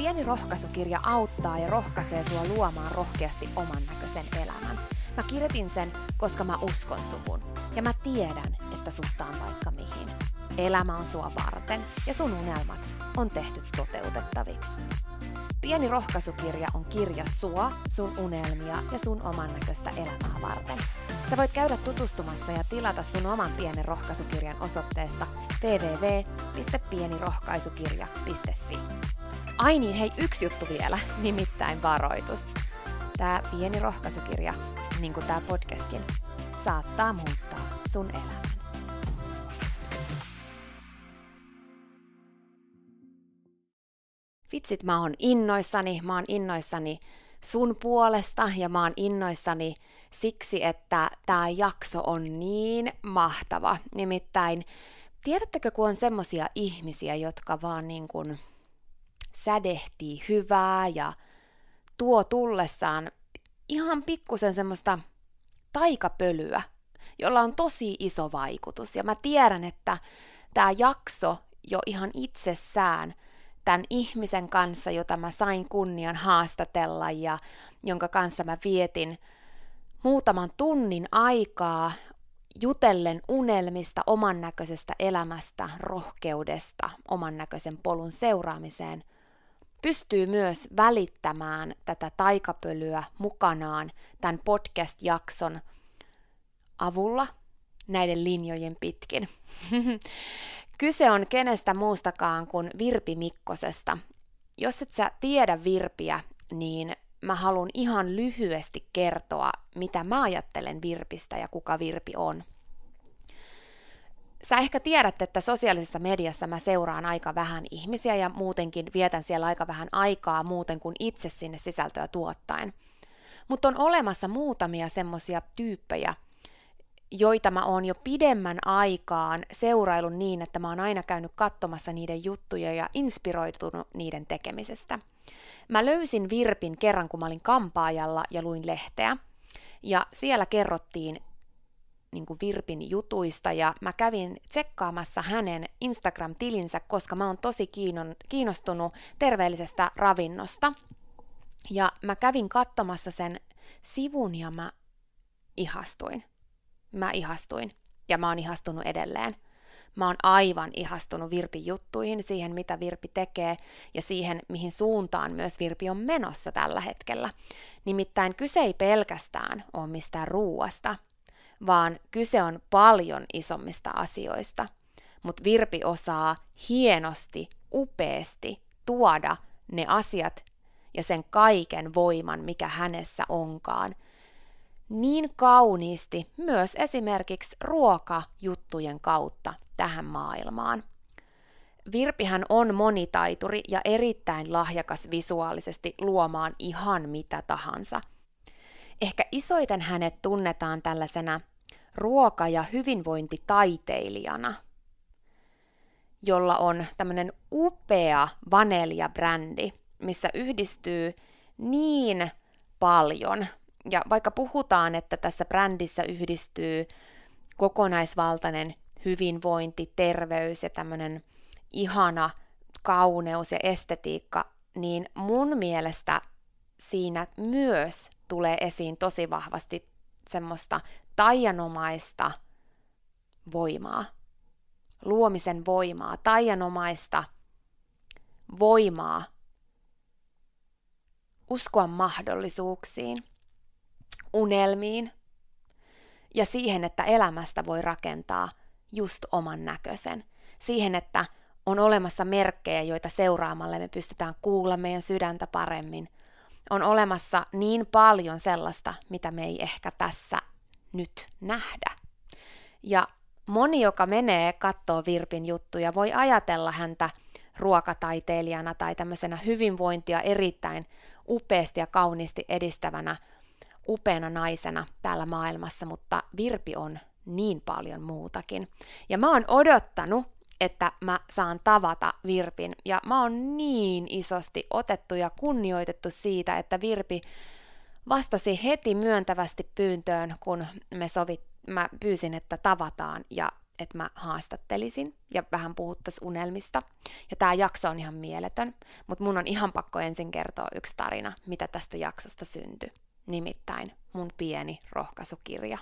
Pieni rohkaisukirja auttaa ja rohkaisee sua luomaan rohkeasti oman näköisen elämän. Mä kirjoitin sen, koska mä uskon suhun. Ja mä tiedän, että susta on vaikka mihin. Elämä on sua varten ja sun unelmat on tehty toteutettaviksi. Pieni rohkaisukirja on kirja sua, sun unelmia ja sun oman näköistä elämää varten. Sä voit käydä tutustumassa ja tilata sun oman pienen rohkaisukirjan osoitteesta www.pienirohkaisukirja.fi. Ai niin, hei, yksi juttu vielä, nimittäin varoitus. Tämä pieni rohkaisukirja, niin kuin tämä podcastkin, saattaa muuttaa sun elämän. Vitsit, mä oon innoissani, mä oon innoissani sun puolesta ja mä oon innoissani siksi, että tämä jakso on niin mahtava. Nimittäin, tiedättekö, kun on semmosia ihmisiä, jotka vaan niin kuin sädehtii hyvää ja tuo tullessaan ihan pikkusen semmoista taikapölyä, jolla on tosi iso vaikutus. Ja mä tiedän, että tämä jakso jo ihan itsessään tämän ihmisen kanssa, jota mä sain kunnian haastatella ja jonka kanssa mä vietin muutaman tunnin aikaa jutellen unelmista, oman näköisestä elämästä, rohkeudesta, oman näköisen polun seuraamiseen – pystyy myös välittämään tätä taikapölyä mukanaan tämän podcast-jakson avulla näiden linjojen pitkin. Kyse on kenestä muustakaan kuin Virpi Mikkosesta. Jos et sä tiedä Virpiä, niin mä haluan ihan lyhyesti kertoa, mitä mä ajattelen Virpistä ja kuka Virpi on. Sä ehkä tiedät, että sosiaalisessa mediassa mä seuraan aika vähän ihmisiä ja muutenkin vietän siellä aika vähän aikaa muuten kuin itse sinne sisältöä tuottaen. Mutta on olemassa muutamia semmosia tyyppejä, joita mä oon jo pidemmän aikaan seurailun niin, että mä oon aina käynyt katsomassa niiden juttuja ja inspiroitunut niiden tekemisestä. Mä löysin Virpin kerran, kun mä olin kampaajalla ja luin lehteä. Ja siellä kerrottiin niin kuin Virpin jutuista ja mä kävin tsekkaamassa hänen Instagram-tilinsä, koska mä oon tosi kiinnostunut terveellisestä ravinnosta. Ja mä kävin katsomassa sen sivun ja mä ihastuin. Mä ihastuin ja mä oon ihastunut edelleen. Mä oon aivan ihastunut Virpin juttuihin, siihen mitä Virpi tekee ja siihen, mihin suuntaan myös Virpi on menossa tällä hetkellä. Nimittäin kyse ei pelkästään ole mistään ruuasta, vaan kyse on paljon isommista asioista. Mutta Virpi osaa hienosti, upeasti tuoda ne asiat ja sen kaiken voiman, mikä hänessä onkaan, niin kauniisti myös esimerkiksi ruokajuttujen kautta tähän maailmaan. Virpihän on monitaituri ja erittäin lahjakas visuaalisesti luomaan ihan mitä tahansa. Ehkä isoiten hänet tunnetaan tällaisena ruoka- ja hyvinvointitaiteilijana, jolla on tämmöinen upea vanelja-brändi, missä yhdistyy niin paljon. Ja vaikka puhutaan, että tässä brändissä yhdistyy kokonaisvaltainen hyvinvointi, terveys ja tämmöinen ihana kauneus ja estetiikka, niin mun mielestä siinä myös tulee esiin tosi vahvasti semmoista taianomaista voimaa, luomisen voimaa, taianomaista voimaa uskoa mahdollisuuksiin, unelmiin ja siihen, että elämästä voi rakentaa just oman näköisen. Siihen, että on olemassa merkkejä, joita seuraamalle me pystytään kuulla meidän sydäntä paremmin. On olemassa niin paljon sellaista, mitä me ei ehkä tässä nyt nähdä. Ja moni, joka menee kattoo Virpin juttuja, voi ajatella häntä ruokataiteilijana tai tämmöisenä hyvinvointia erittäin upeasti ja kauniisti edistävänä, upeana naisena täällä maailmassa, mutta Virpi on niin paljon muutakin. Ja mä oon odottanut, että mä saan tavata Virpin, ja mä oon niin isosti otettu ja kunnioitettu siitä, että Virpi vastasi heti myöntävästi pyyntöön, kun me sovit, mä pyysin, että tavataan ja että mä haastattelisin ja vähän puhuttaisiin unelmista. Ja tämä jakso on ihan mieletön, mutta mun on ihan pakko ensin kertoa yksi tarina, mitä tästä jaksosta syntyi. Nimittäin mun pieni rohkaisukirja.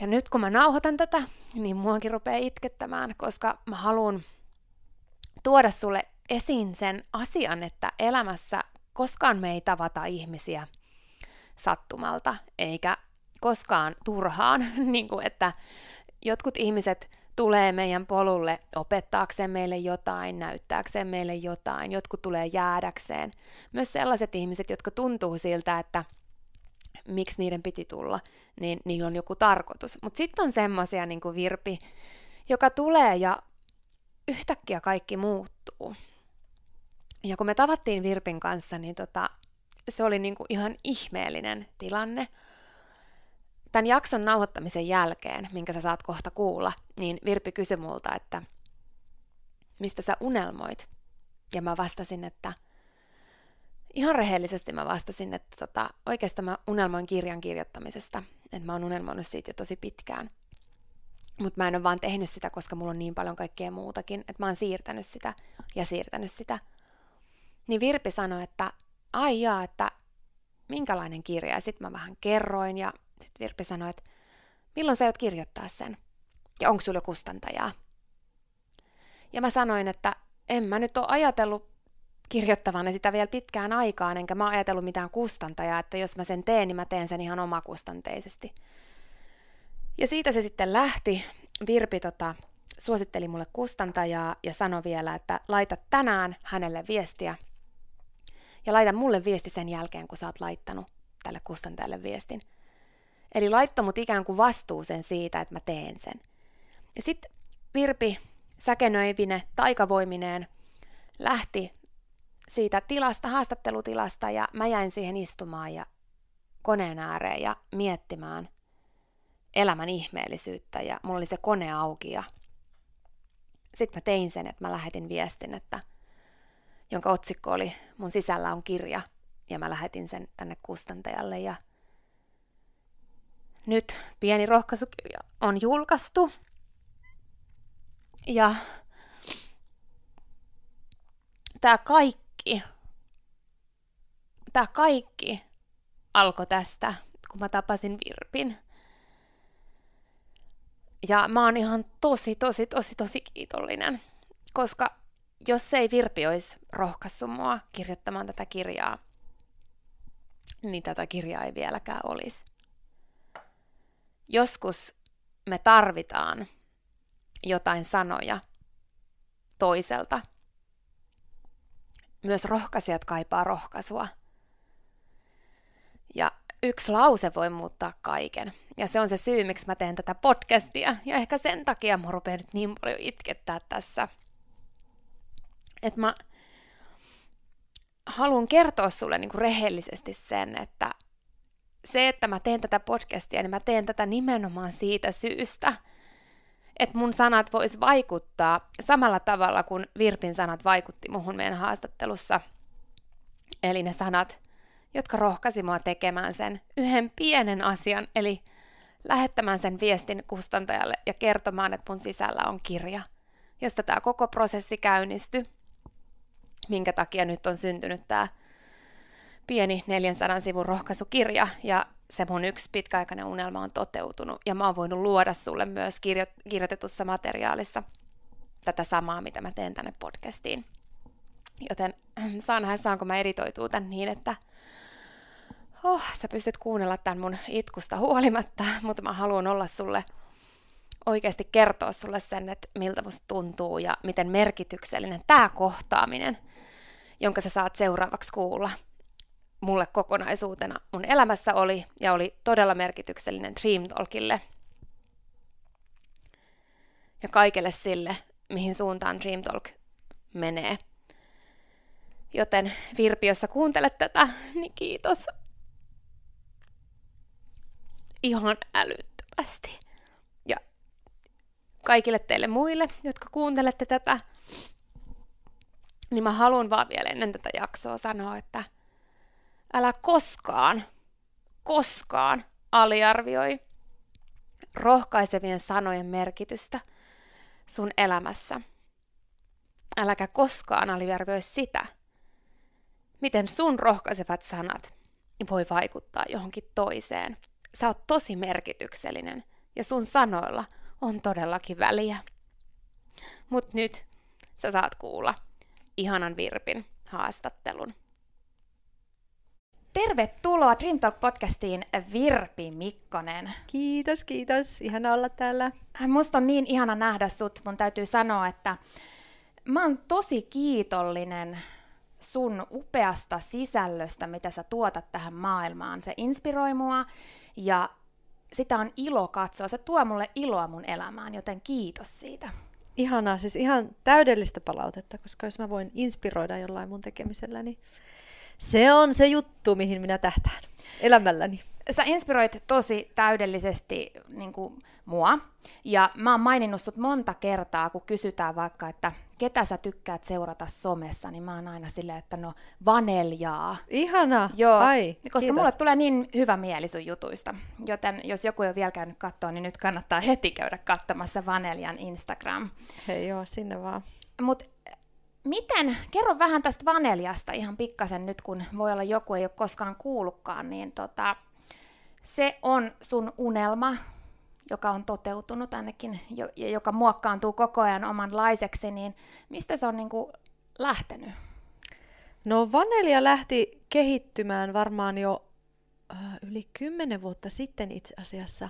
Ja nyt kun mä nauhoitan tätä, niin muakin rupeaa itkettämään, koska mä haluan tuoda sulle esiin sen asian, että elämässä koskaan me ei tavata ihmisiä sattumalta, eikä koskaan turhaan, niin kuin että jotkut ihmiset tulee meidän polulle opettaakseen meille jotain, näyttääkseen meille jotain, jotkut tulee jäädäkseen. Myös sellaiset ihmiset, jotka tuntuu siltä, että miksi niiden piti tulla, niin niillä on joku tarkoitus. Mutta sitten on semmoisia niin kuin Virpi, joka tulee ja yhtäkkiä kaikki muuttuu. Ja kun me tavattiin Virpin kanssa, niin tota, se oli niin kuin ihan ihmeellinen tilanne. Tämän jakson nauhoittamisen jälkeen, minkä sä saat kohta kuulla, niin Virpi kysyi multa, että mistä sä unelmoit? Ja mä vastasin, että ihan rehellisesti mä vastasin, että tota, oikeastaan mä unelmoin kirjan kirjoittamisesta. Että mä oon unelmoinut siitä jo tosi pitkään. Mutta mä en ole vaan tehnyt sitä, koska mulla on niin paljon kaikkea muutakin, että mä oon siirtänyt sitä ja siirtänyt sitä. Niin Virpi sanoi, että ai jaa, että minkälainen kirja. Ja sitten mä vähän kerroin ja sitten Virpi sanoi, että milloin sä aiot kirjoittaa sen? Ja onko sulla kustantajaa? Ja mä sanoin, että en mä nyt ole ajatellut kirjoittavana sitä vielä pitkään aikaan, enkä mä ajatellut mitään kustantajaa, että jos mä sen teen, niin mä teen sen ihan omakustanteisesti. Ja siitä se sitten lähti. Virpi tota, suositteli mulle kustantajaa ja sanoi vielä, että laita tänään hänelle viestiä. Ja laita mulle viesti sen jälkeen, kun sä oot laittanut tälle kustantajalle viestin. Eli laittoi mut ikään kuin vastuuseen siitä, että mä teen sen. Ja sitten Virpi säkenöivine taikavoimineen lähti siitä tilasta, haastattelutilasta ja mä jäin siihen istumaan ja koneen ääreen ja miettimään elämän ihmeellisyyttä ja mulla oli se kone auki ja sitten mä tein sen, että mä lähetin viestin, että jonka otsikko oli Mun sisällä on kirja ja mä lähetin sen tänne kustantajalle ja nyt pieni rohkaisukirja on julkaistu ja tämä kaikki, tämä kaikki alkoi tästä, kun mä tapasin Virpin. Ja mä oon ihan tosi, tosi, tosi, tosi kiitollinen, koska jos ei Virpi olisi rohkaissut mua kirjoittamaan tätä kirjaa, niin tätä kirjaa ei vieläkään olisi. Joskus me tarvitaan jotain sanoja toiselta. Myös rohkaisijat kaipaa rohkaisua. Ja yksi lause voi muuttaa kaiken. Ja se on se syy, miksi mä teen tätä podcastia. Ja ehkä sen takia mä rupean nyt niin paljon itkettää tässä. Että mä haluan kertoa sulle niin kuin rehellisesti sen, että se, että mä teen tätä podcastia, niin mä teen tätä nimenomaan siitä syystä, että mun sanat vois vaikuttaa samalla tavalla kuin Virpin sanat vaikutti muhun meidän haastattelussa. Eli ne sanat, jotka rohkasi mua tekemään sen yhden pienen asian, eli lähettämään sen viestin kustantajalle ja kertomaan, että mun sisällä on kirja, josta tämä koko prosessi käynnistyi, minkä takia nyt on syntynyt tämä pieni 400 sivun rohkaisukirja, ja se mun yksi pitkäaikainen unelma on toteutunut, ja mä oon voinut luoda sulle myös kirjo- kirjoitetussa materiaalissa tätä samaa, mitä mä teen tänne podcastiin. Joten saan nähdä, saanko mä editoituu tän niin, että oh, sä pystyt kuunnella tämän mun itkusta huolimatta, mutta mä haluan olla sulle oikeasti kertoa sulle sen, että miltä musta tuntuu ja miten merkityksellinen tämä kohtaaminen, jonka sä saat seuraavaksi kuulla, mulle kokonaisuutena mun elämässä oli ja oli todella merkityksellinen Dream Talkille ja kaikelle sille, mihin suuntaan Dream Talk menee. Joten Virpi, jos sä kuuntelet tätä, niin kiitos ihan älyttömästi. Ja kaikille teille muille, jotka kuuntelette tätä, niin mä haluan vaan vielä ennen tätä jaksoa sanoa, että älä koskaan, koskaan aliarvioi rohkaisevien sanojen merkitystä sun elämässä. Äläkä koskaan aliarvioi sitä, miten sun rohkaisevat sanat voi vaikuttaa johonkin toiseen – Sä oot tosi merkityksellinen ja sun sanoilla on todellakin väliä. Mut nyt sä saat kuulla ihanan Virpin haastattelun. Tervetuloa Dream Talk podcastiin Virpi Mikkonen. Kiitos, kiitos. Ihana olla täällä. Musta on niin ihana nähdä sut. Mun täytyy sanoa, että mä oon tosi kiitollinen sun upeasta sisällöstä, mitä sä tuotat tähän maailmaan. Se inspiroi mua ja sitä on ilo katsoa. Se tuo mulle iloa mun elämään, joten kiitos siitä. Ihanaa, siis ihan täydellistä palautetta, koska jos mä voin inspiroida jollain mun tekemisellä, niin se on se juttu, mihin minä tähtään elämälläni. Sä inspiroit tosi täydellisesti niin kuin mua, ja mä oon maininnut sut monta kertaa, kun kysytään vaikka, että ketä sä tykkäät seurata somessa, niin mä oon aina silleen, että no vaneljaa. Ihana, Joo, Ai, koska kiitos. mulle tulee niin hyvä mieli sun jutuista, joten jos joku ei ole vielä käynyt katsoa, niin nyt kannattaa heti käydä katsomassa Vaneljan Instagram. Hei joo, sinne vaan. Mut miten, kerro vähän tästä Vaneliasta ihan pikkasen nyt, kun voi olla joku ei ole koskaan kuullutkaan, niin tota, se on sun unelma, joka on toteutunut ainakin, ja joka muokkaantuu koko ajan omanlaiseksi, niin mistä se on niin kuin lähtenyt? No Vanelia lähti kehittymään varmaan jo äh, yli kymmenen vuotta sitten itse asiassa.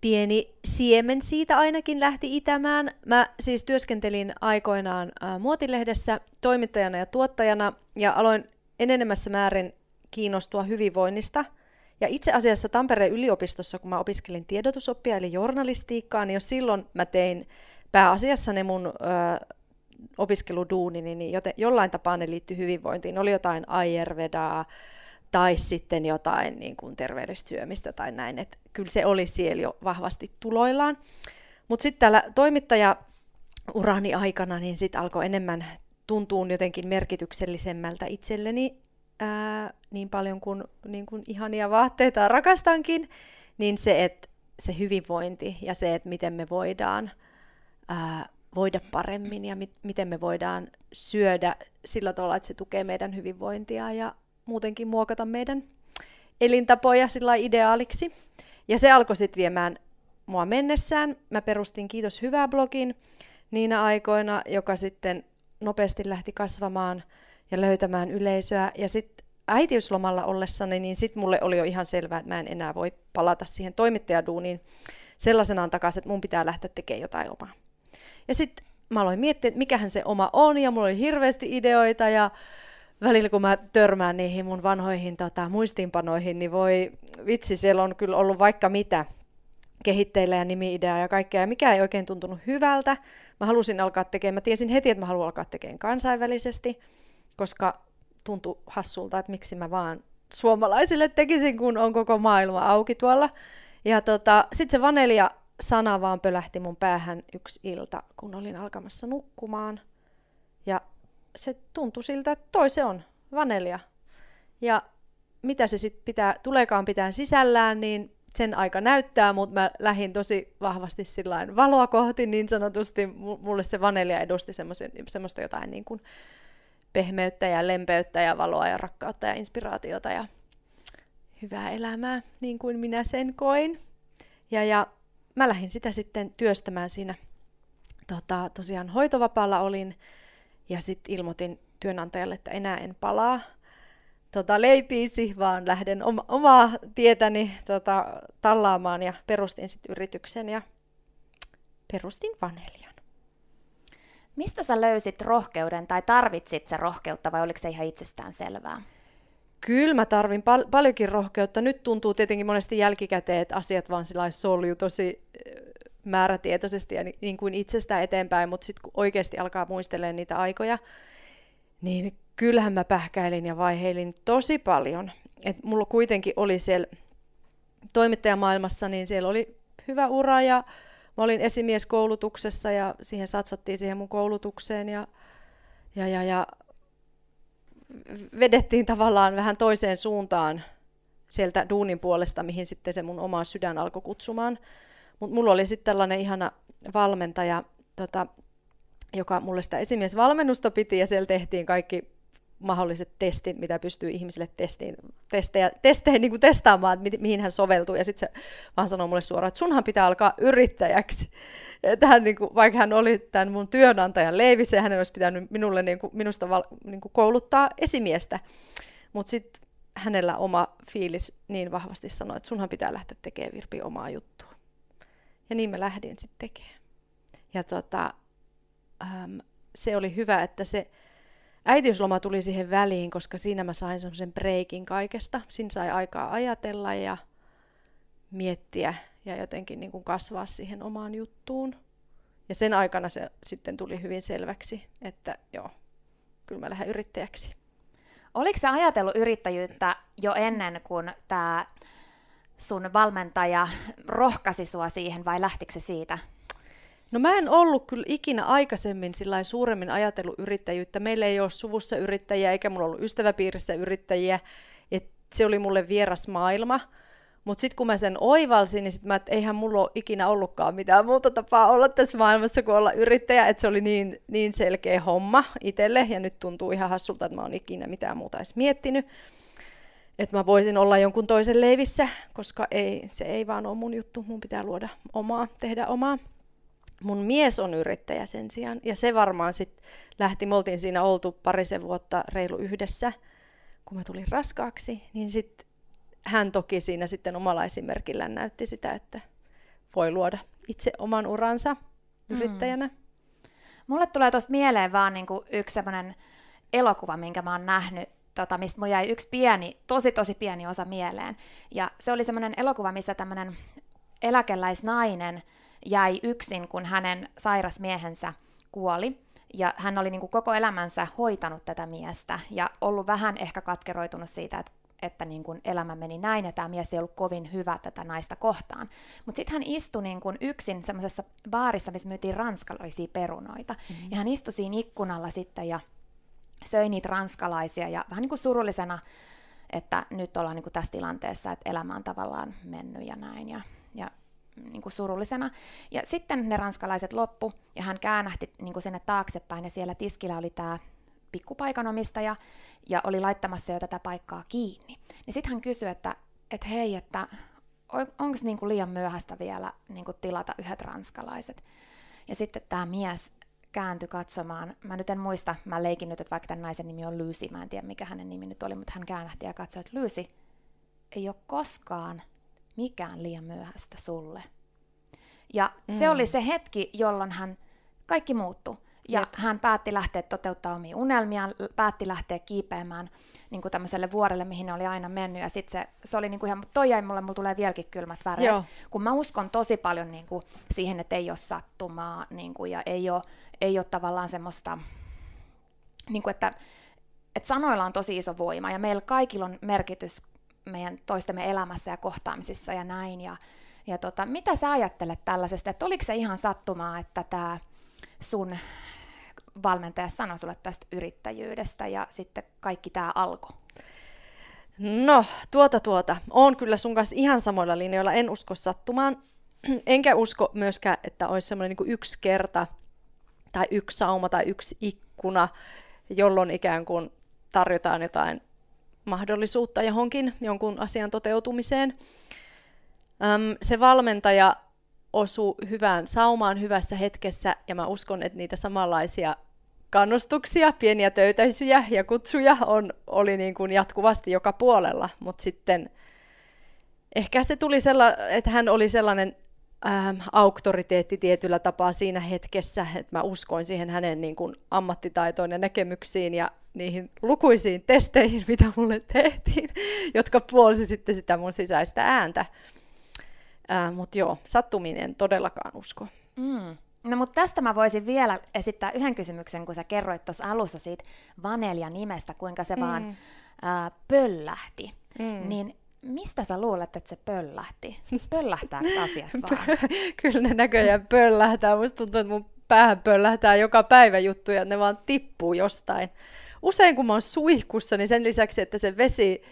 Pieni siemen siitä ainakin lähti itämään. Mä siis työskentelin aikoinaan muotilehdessä toimittajana ja tuottajana ja aloin enenemässä määrin kiinnostua hyvinvoinnista – ja itse asiassa Tampereen yliopistossa, kun mä opiskelin tiedotusoppia eli journalistiikkaa, niin jo silloin mä tein pääasiassa ne mun ö, opiskeluduunini, niin joten, jollain tapaa ne liittyi hyvinvointiin. Oli jotain ayurvedaa tai sitten jotain niin kuin terveellistä syömistä tai näin. Et kyllä se oli siellä jo vahvasti tuloillaan. Mutta sitten täällä toimittaja urani aikana, niin sitten alkoi enemmän tuntuu jotenkin merkityksellisemmältä itselleni ää, niin paljon kuin, niin kuin ihania vaatteita rakastankin, niin se, että se hyvinvointi ja se, että miten me voidaan ää, voida paremmin ja mit, miten me voidaan syödä sillä tavalla, että se tukee meidän hyvinvointia ja muutenkin muokata meidän elintapoja sillä ideaaliksi. Ja se alkoi sitten viemään mua mennessään. Mä perustin Kiitos hyvää blogin niinä aikoina, joka sitten nopeasti lähti kasvamaan ja löytämään yleisöä. Ja sitten äitiyslomalla ollessani, niin sitten mulle oli jo ihan selvää, että mä en enää voi palata siihen toimittajaduuniin sellaisenaan takaisin, että mun pitää lähteä tekemään jotain omaa. Ja sitten mä aloin miettiä, että mikähän se oma on, ja mulla oli hirveästi ideoita, ja välillä kun mä törmään niihin mun vanhoihin tota, muistiinpanoihin, niin voi vitsi, siellä on kyllä ollut vaikka mitä kehitteillä ja nimi-idea ja kaikkea, ja mikä ei oikein tuntunut hyvältä. Mä halusin alkaa tekemään, mä tiesin heti, että mä haluan alkaa tekemään kansainvälisesti, koska tuntui hassulta, että miksi mä vaan suomalaisille tekisin, kun on koko maailma auki tuolla. Ja tota, sitten se vanilja sana vaan pölähti mun päähän yksi ilta, kun olin alkamassa nukkumaan. Ja se tuntui siltä, että toi se on, vanilja. Ja mitä se sitten pitää, tuleekaan pitää sisällään, niin sen aika näyttää, mutta mä lähdin tosi vahvasti valoa kohti niin sanotusti. Mulle se vanilja edusti semmoista jotain niin kuin pehmeyttä ja lempeyttä ja valoa ja rakkautta ja inspiraatiota ja hyvää elämää, niin kuin minä sen koin. Ja, ja mä lähdin sitä sitten työstämään siinä. Tota, tosiaan hoitovapaalla olin ja sitten ilmoitin työnantajalle, että enää en palaa tota, leipiisi, vaan lähden oma, omaa tietäni tota, tallaamaan ja perustin sitten yrityksen ja perustin Vanelian. Mistä sä löysit rohkeuden tai tarvitsit sä rohkeutta vai oliko se ihan itsestään selvää? Kyllä mä tarvin pal- paljonkin rohkeutta. Nyt tuntuu tietenkin monesti jälkikäteen, että asiat vaan solju tosi määrätietoisesti ja niin kuin itsestä eteenpäin, mutta sitten kun oikeasti alkaa muistelemaan niitä aikoja, niin kyllähän mä pähkäilin ja vaiheilin tosi paljon. Et mulla kuitenkin oli siellä toimittajamaailmassa, niin siellä oli hyvä ura ja mä olin esimieskoulutuksessa ja siihen satsattiin siihen mun koulutukseen ja, ja, ja, ja vedettiin tavallaan vähän toiseen suuntaan sieltä duunin puolesta, mihin sitten se mun oma sydän alkoi kutsumaan. Mutta mulla oli sitten tällainen ihana valmentaja, tota, joka mulle sitä esimiesvalmennusta piti ja siellä tehtiin kaikki mahdolliset testit, mitä pystyy ihmisille testiin, testejä, testejä niin kuin testaamaan, että mi- mihin hän soveltuu. Ja sitten se vaan sanoo mulle suoraan, että sunhan pitää alkaa yrittäjäksi. Että hän, niin kuin, vaikka hän oli tämän mun työnantajan leivissä ja hänen olisi pitänyt minulle niin kuin, minusta val, niin kuin kouluttaa esimiestä. Mutta sitten hänellä oma fiilis niin vahvasti sanoi, että sunhan pitää lähteä tekemään Virpi omaa juttua. Ja niin mä lähdin sitten tekemään. Ja tota, äm, se oli hyvä, että se äitiysloma tuli siihen väliin, koska siinä mä sain semmoisen breikin kaikesta. Siinä sai aikaa ajatella ja miettiä ja jotenkin niin kuin kasvaa siihen omaan juttuun. Ja sen aikana se sitten tuli hyvin selväksi, että joo, kyllä mä lähden yrittäjäksi. Oliko se ajatellut yrittäjyyttä jo ennen kuin tämä sun valmentaja rohkasi sua siihen vai lähtikö se siitä? No mä en ollut kyllä ikinä aikaisemmin sillä suuremmin ajatellut yrittäjyyttä. Meillä ei ole suvussa yrittäjiä eikä mulla ollut ystäväpiirissä yrittäjiä. Et se oli mulle vieras maailma. Mutta sitten kun mä sen oivalsin, niin sitten mä, että eihän mulla ole ikinä ollutkaan mitään muuta tapaa olla tässä maailmassa kuin olla yrittäjä, että se oli niin, niin selkeä homma itselle, ja nyt tuntuu ihan hassulta, että mä oon ikinä mitään muuta edes miettinyt. Että mä voisin olla jonkun toisen leivissä, koska ei, se ei vaan ole mun juttu, mun pitää luoda omaa, tehdä omaa mun mies on yrittäjä sen sijaan, ja se varmaan sitten lähti, me oltiin siinä oltu parisen vuotta reilu yhdessä, kun mä tulin raskaaksi, niin sitten hän toki siinä sitten omalla esimerkillään näytti sitä, että voi luoda itse oman uransa mm. yrittäjänä. Mm. Mulle tulee tuosta mieleen vaan niinku yksi sellainen elokuva, minkä mä oon nähnyt, tota, mistä mulla jäi yksi pieni, tosi tosi pieni osa mieleen. Ja se oli semmoinen elokuva, missä tämmöinen eläkeläisnainen jäi yksin, kun hänen sairas miehensä kuoli. Ja hän oli niin kuin koko elämänsä hoitanut tätä miestä ja ollut vähän ehkä katkeroitunut siitä, että että niin kuin elämä meni näin ja tämä mies ei ollut kovin hyvä tätä naista kohtaan. Mutta sitten hän istui niin kuin yksin semmoisessa baarissa, missä myytiin ranskalaisia perunoita. Mm-hmm. Ja hän istui siinä ikkunalla sitten ja söi niitä ranskalaisia ja vähän niin kuin surullisena, että nyt ollaan niin kuin tässä tilanteessa, että elämä on tavallaan mennyt ja näin. Ja, ja niin kuin surullisena. Ja sitten ne ranskalaiset loppu, ja hän käännähti niin kuin sinne taaksepäin, ja siellä tiskillä oli tämä pikkupaikanomistaja, ja oli laittamassa jo tätä paikkaa kiinni. Niin sitten hän kysyi, että, että hei, että onko niin liian myöhäistä vielä niin kuin tilata yhdet ranskalaiset. Ja sitten tämä mies kääntyi katsomaan, mä nyt en muista, mä leikin nyt, että vaikka tämän naisen nimi on Lucy, mä en tiedä mikä hänen nimi nyt oli, mutta hän käännähti ja katsoi, että Lucy ei ole koskaan mikään liian myöhäistä sulle. Ja mm. se oli se hetki, jolloin hän, kaikki muuttui. Ja Jep. hän päätti lähteä toteuttaa omia unelmiaan, päätti lähteä kiipeämään niin kuin tämmöiselle vuorelle, mihin ne oli aina mennyt. Ja sitten se, se oli niin kuin ihan, toi jäi mulle, mulla tulee vieläkin kylmät väreet. Joo. Kun mä uskon tosi paljon niin kuin siihen, että ei ole sattumaa niin kuin, ja ei ole, ei ole tavallaan semmoista, niin kuin, että että sanoilla on tosi iso voima ja meillä kaikilla on merkitys meidän toistemme elämässä ja kohtaamisissa ja näin. Ja, ja tota, mitä sä ajattelet tällaisesta, että oliko se ihan sattumaa, että tämä sun valmentaja sanoi sulle tästä yrittäjyydestä ja sitten kaikki tämä alkoi? No, tuota tuota. Oon kyllä sun kanssa ihan samoilla linjoilla. En usko sattumaan. Enkä usko myöskään, että olisi semmoinen niin yksi kerta tai yksi sauma tai yksi ikkuna, jolloin ikään kuin tarjotaan jotain mahdollisuutta johonkin, jonkun asian toteutumiseen. Se valmentaja osuu hyvään saumaan hyvässä hetkessä, ja mä uskon, että niitä samanlaisia kannustuksia, pieniä töytäisyjä ja kutsuja on, oli niin kuin jatkuvasti joka puolella, mutta sitten ehkä se tuli sellainen, että hän oli sellainen ähm, auktoriteetti tietyllä tapaa siinä hetkessä, että mä uskoin siihen hänen niin kuin ammattitaitoon ja näkemyksiin ja niihin lukuisiin testeihin, mitä mulle tehtiin, jotka puolsi sitten sitä mun sisäistä ääntä. Äh, mutta joo, sattuminen todellakaan usko. Mm. No mutta tästä mä voisin vielä esittää yhden kysymyksen, kun sä kerroit tuossa alussa siitä Vanelja-nimestä, kuinka se mm. vaan ää, pöllähti. Mm. Niin mistä sä luulet, että se pöllähti? Pöllähtääkö asiat vaan? Kyllä ne näköjään pöllähtää. Musta tuntuu, että mun päähän pöllähtää joka päivä juttuja, ne vaan tippuu jostain. Usein kun mä oon suihkussa, niin sen lisäksi, että se vesi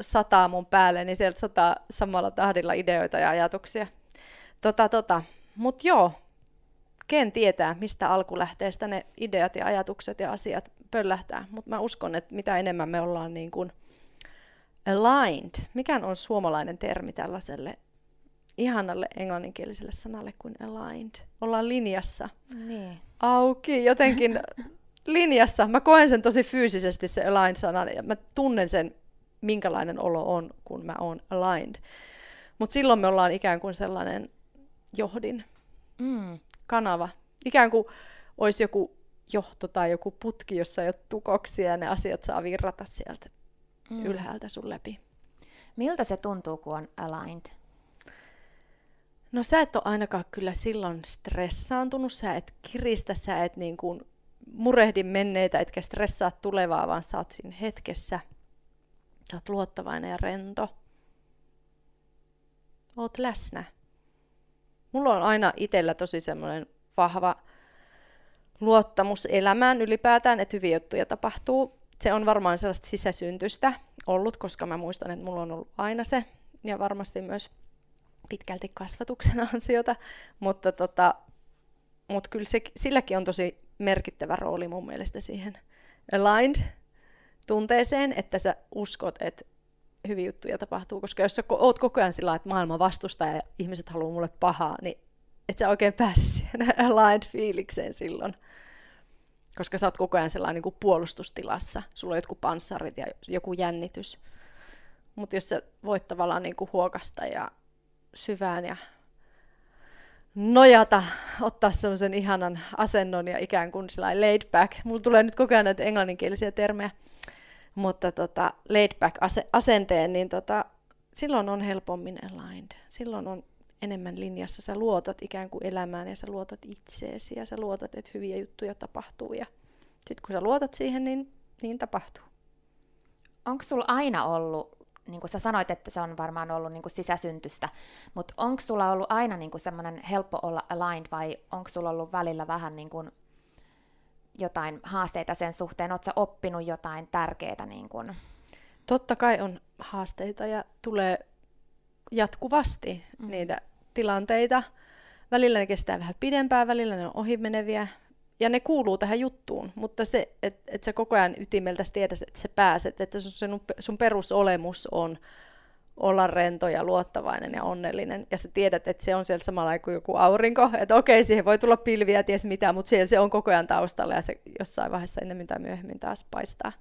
sataa mun päälle, niin sieltä sataa samalla tahdilla ideoita ja ajatuksia. Tota, tota. Mut joo, ken tietää, mistä alkulähteestä ne ideat ja ajatukset ja asiat pöllähtää. Mutta mä uskon, että mitä enemmän me ollaan niin kuin aligned, mikä on suomalainen termi tällaiselle ihanalle englanninkieliselle sanalle kuin aligned. Ollaan linjassa. Niin. Auki, jotenkin linjassa. Mä koen sen tosi fyysisesti se aligned-sanan ja mä tunnen sen, minkälainen olo on, kun mä oon aligned. Mutta silloin me ollaan ikään kuin sellainen johdin. Mm kanava. Ikään kuin olisi joku johto tai joku putki, jossa ei ole tukoksia ja ne asiat saa virrata sieltä mm. ylhäältä sun läpi. Miltä se tuntuu, kun on aligned? No sä et ole ainakaan kyllä silloin stressaantunut, sä et kiristä, sä et niin kuin murehdi menneitä, etkä stressaa tulevaa, vaan sä oot siinä hetkessä. Sä oot luottavainen ja rento. Oot läsnä. Mulla on aina itsellä tosi semmoinen vahva luottamus elämään ylipäätään, että hyviä juttuja tapahtuu. Se on varmaan sellaista sisäsyntystä ollut, koska mä muistan, että mulla on ollut aina se, ja varmasti myös pitkälti kasvatuksen ansiota, mutta tota, mut kyllä se, silläkin on tosi merkittävä rooli mun mielestä siihen aligned tunteeseen, että sä uskot, että hyviä juttuja tapahtuu, koska jos sä oot koko ajan sillä että maailma vastustaa ja ihmiset haluaa mulle pahaa, niin et sä oikein pääse siihen aligned fiilikseen silloin. Koska sä oot koko ajan sellainen niin kuin puolustustilassa. Sulla on jotkut panssarit ja joku jännitys. Mutta jos sä voit tavallaan niin kuin huokasta ja syvään ja nojata, ottaa semmoisen ihanan asennon ja ikään kuin laid back. Mulla tulee nyt koko ajan näitä englanninkielisiä termejä mutta tota, laid back ase- asenteen, niin tota, silloin on helpommin aligned. Silloin on enemmän linjassa. Sä luotat ikään kuin elämään ja sä luotat itseesi ja sä luotat, että hyviä juttuja tapahtuu. Ja sitten kun sä luotat siihen, niin, niin tapahtuu. Onko sulla aina ollut, niin kuin sä sanoit, että se on varmaan ollut niin kuin sisäsyntystä, mutta onko sulla ollut aina niin kuin semmoinen helppo olla aligned vai onko sulla ollut välillä vähän niin kuin jotain haasteita sen suhteen? Oletko oppinut jotain tärkeää? Niin kun? Totta kai on haasteita ja tulee jatkuvasti mm. niitä tilanteita. Välillä ne kestää vähän pidempään, välillä ne on ohimeneviä. Ja ne kuuluu tähän juttuun, mutta se, että et sä koko ajan ytimeltä tiedät, että sä pääset, että sun, sun perusolemus on olla rento ja luottavainen ja onnellinen. Ja sä tiedät, että se on siellä samalla kuin joku aurinko. Että okei, siihen voi tulla pilviä, ties mitä, mutta siellä se on koko ajan taustalla ja se jossain vaiheessa ennemmin tai myöhemmin taas paistaa.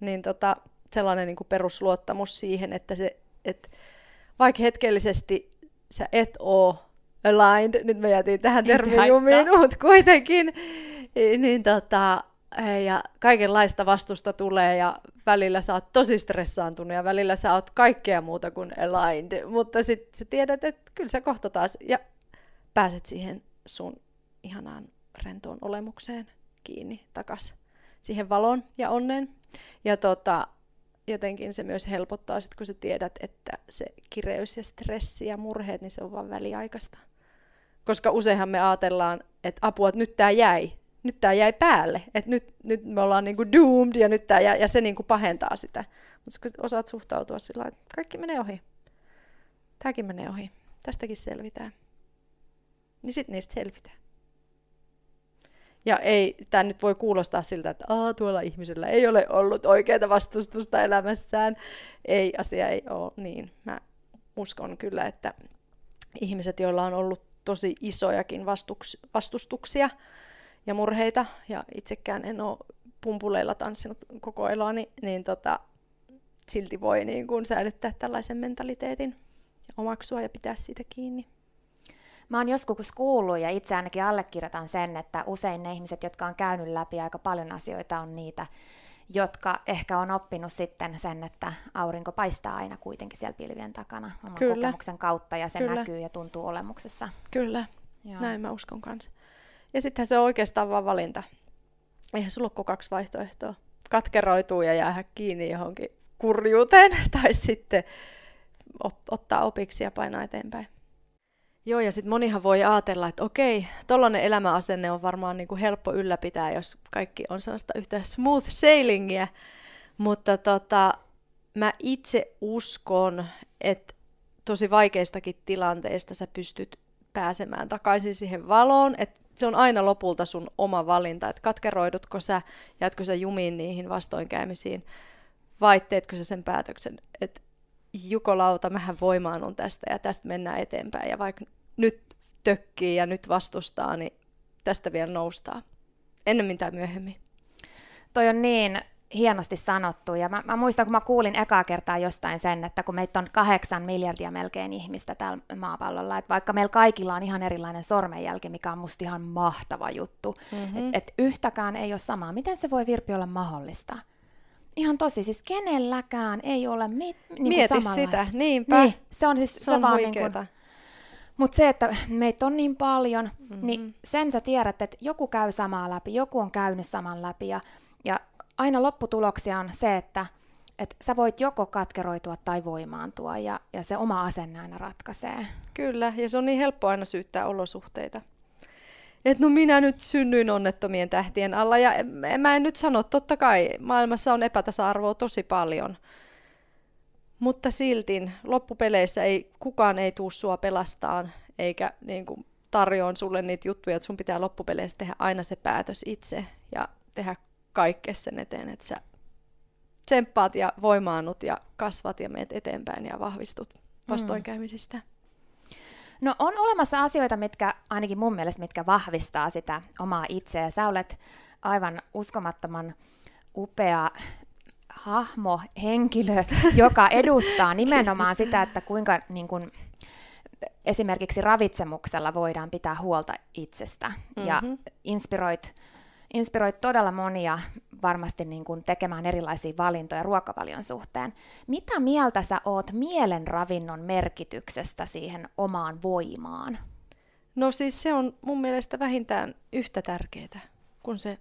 Niin tota, sellainen niin kuin perusluottamus siihen, että, se, että vaikka hetkellisesti sä et oo aligned, nyt me jätiin tähän termijumiin, mutta kuitenkin, niin tota, ja kaikenlaista vastusta tulee ja välillä sä oot tosi stressaantunut ja välillä sä oot kaikkea muuta kuin aligned, mutta sitten sä tiedät, että kyllä sä kohta taas ja pääset siihen sun ihanaan rentoon olemukseen kiinni takas. siihen valoon ja onneen. Ja tota, jotenkin se myös helpottaa sit, kun sä tiedät, että se kireys ja stressi ja murheet, niin se on vaan väliaikaista. Koska useinhan me ajatellaan, että apua, että nyt tämä jäi, nyt tämä jäi päälle, että nyt, nyt me ollaan niinku doomed ja nyt tää jäi, ja se niinku pahentaa sitä. Mutta kun osaat suhtautua sillä että kaikki menee ohi. Tämäkin menee ohi. Tästäkin selvitään. Niin sitten niistä selvitään. Ja ei, tämä nyt voi kuulostaa siltä, että Aa, tuolla ihmisellä ei ole ollut oikeaa vastustusta elämässään. Ei, asia ei ole niin. Mä uskon kyllä, että ihmiset, joilla on ollut tosi isojakin vastuks, vastustuksia ja murheita, ja itsekään en ole pumpuleilla tanssinut koko eloani, niin tota, silti voi niin kuin säilyttää tällaisen mentaliteetin ja omaksua ja pitää siitä kiinni. Mä oon joskus kuullut ja itse ainakin allekirjoitan sen, että usein ne ihmiset, jotka on käynyt läpi aika paljon asioita, on niitä, jotka ehkä on oppinut sitten sen, että aurinko paistaa aina kuitenkin siellä pilvien takana oman Kyllä. kokemuksen kautta ja se Kyllä. näkyy ja tuntuu olemuksessa. Kyllä, Joo. näin mä uskon kanssa. Ja sittenhän se on oikeastaan vaan valinta. Eihän sulla ole kaksi vaihtoehtoa. Katkeroituu ja jäädä kiinni johonkin kurjuuteen tai sitten ottaa opiksi ja painaa eteenpäin. Joo, ja sitten monihan voi ajatella, että okei, tollainen elämäasenne on varmaan niin kuin helppo ylläpitää, jos kaikki on sellaista yhtä smooth sailingia. Mutta tota, mä itse uskon, että tosi vaikeistakin tilanteista sä pystyt pääsemään takaisin siihen valoon, että se on aina lopulta sun oma valinta, että katkeroidutko sä, jäätkö sä jumiin niihin vastoinkäymisiin, vai teetkö sä sen päätöksen, että jukolauta, mähän voimaan tästä ja tästä mennään eteenpäin. Ja vaikka nyt tökkii ja nyt vastustaa, niin tästä vielä noustaa. Ennemmin tai myöhemmin. Toi on niin hienosti sanottu. Ja mä, mä muistan, kun mä kuulin ekaa kertaa jostain sen, että kun meitä on kahdeksan miljardia melkein ihmistä täällä maapallolla, että vaikka meillä kaikilla on ihan erilainen sormenjälki, mikä on musta ihan mahtava juttu, mm-hmm. että et yhtäkään ei ole samaa. Miten se voi Virpi olla mahdollista? Ihan tosi, siis kenelläkään ei ole mit, niin Mieti sitä, niinpä. Niin, se on siis se, se on vaan niin kuin, mutta se, että meitä on niin paljon, mm-hmm. niin sen sä tiedät, että joku käy samaa läpi, joku on käynyt saman läpi ja, ja aina lopputuloksia on se, että et sä voit joko katkeroitua tai voimaantua ja, ja se oma asenne aina ratkaisee. Kyllä, ja se on niin helppo aina syyttää olosuhteita. Että no minä nyt synnyin onnettomien tähtien alla ja mä en nyt sano, totta kai maailmassa on epätasa-arvoa tosi paljon – mutta silti loppupeleissä ei, kukaan ei tuu sua pelastaan, eikä niin kuin, tarjoon sulle niitä juttuja, että sun pitää loppupeleissä tehdä aina se päätös itse ja tehdä kaikkea sen eteen, että sä tsemppaat ja voimaannut ja kasvat ja meet eteenpäin ja vahvistut mm. vastoinkäymisistä. No on olemassa asioita, mitkä ainakin mun mielestä, mitkä vahvistaa sitä omaa itseä. Sä olet aivan uskomattoman upea hahmo, henkilö, joka edustaa nimenomaan sitä, että kuinka niin kuin, esimerkiksi ravitsemuksella voidaan pitää huolta itsestä. Mm-hmm. Ja inspiroit, inspiroit todella monia varmasti niin kuin tekemään erilaisia valintoja ruokavalion suhteen. Mitä mieltä sä oot mielenravinnon merkityksestä siihen omaan voimaan? No siis se on mun mielestä vähintään yhtä tärkeää kuin se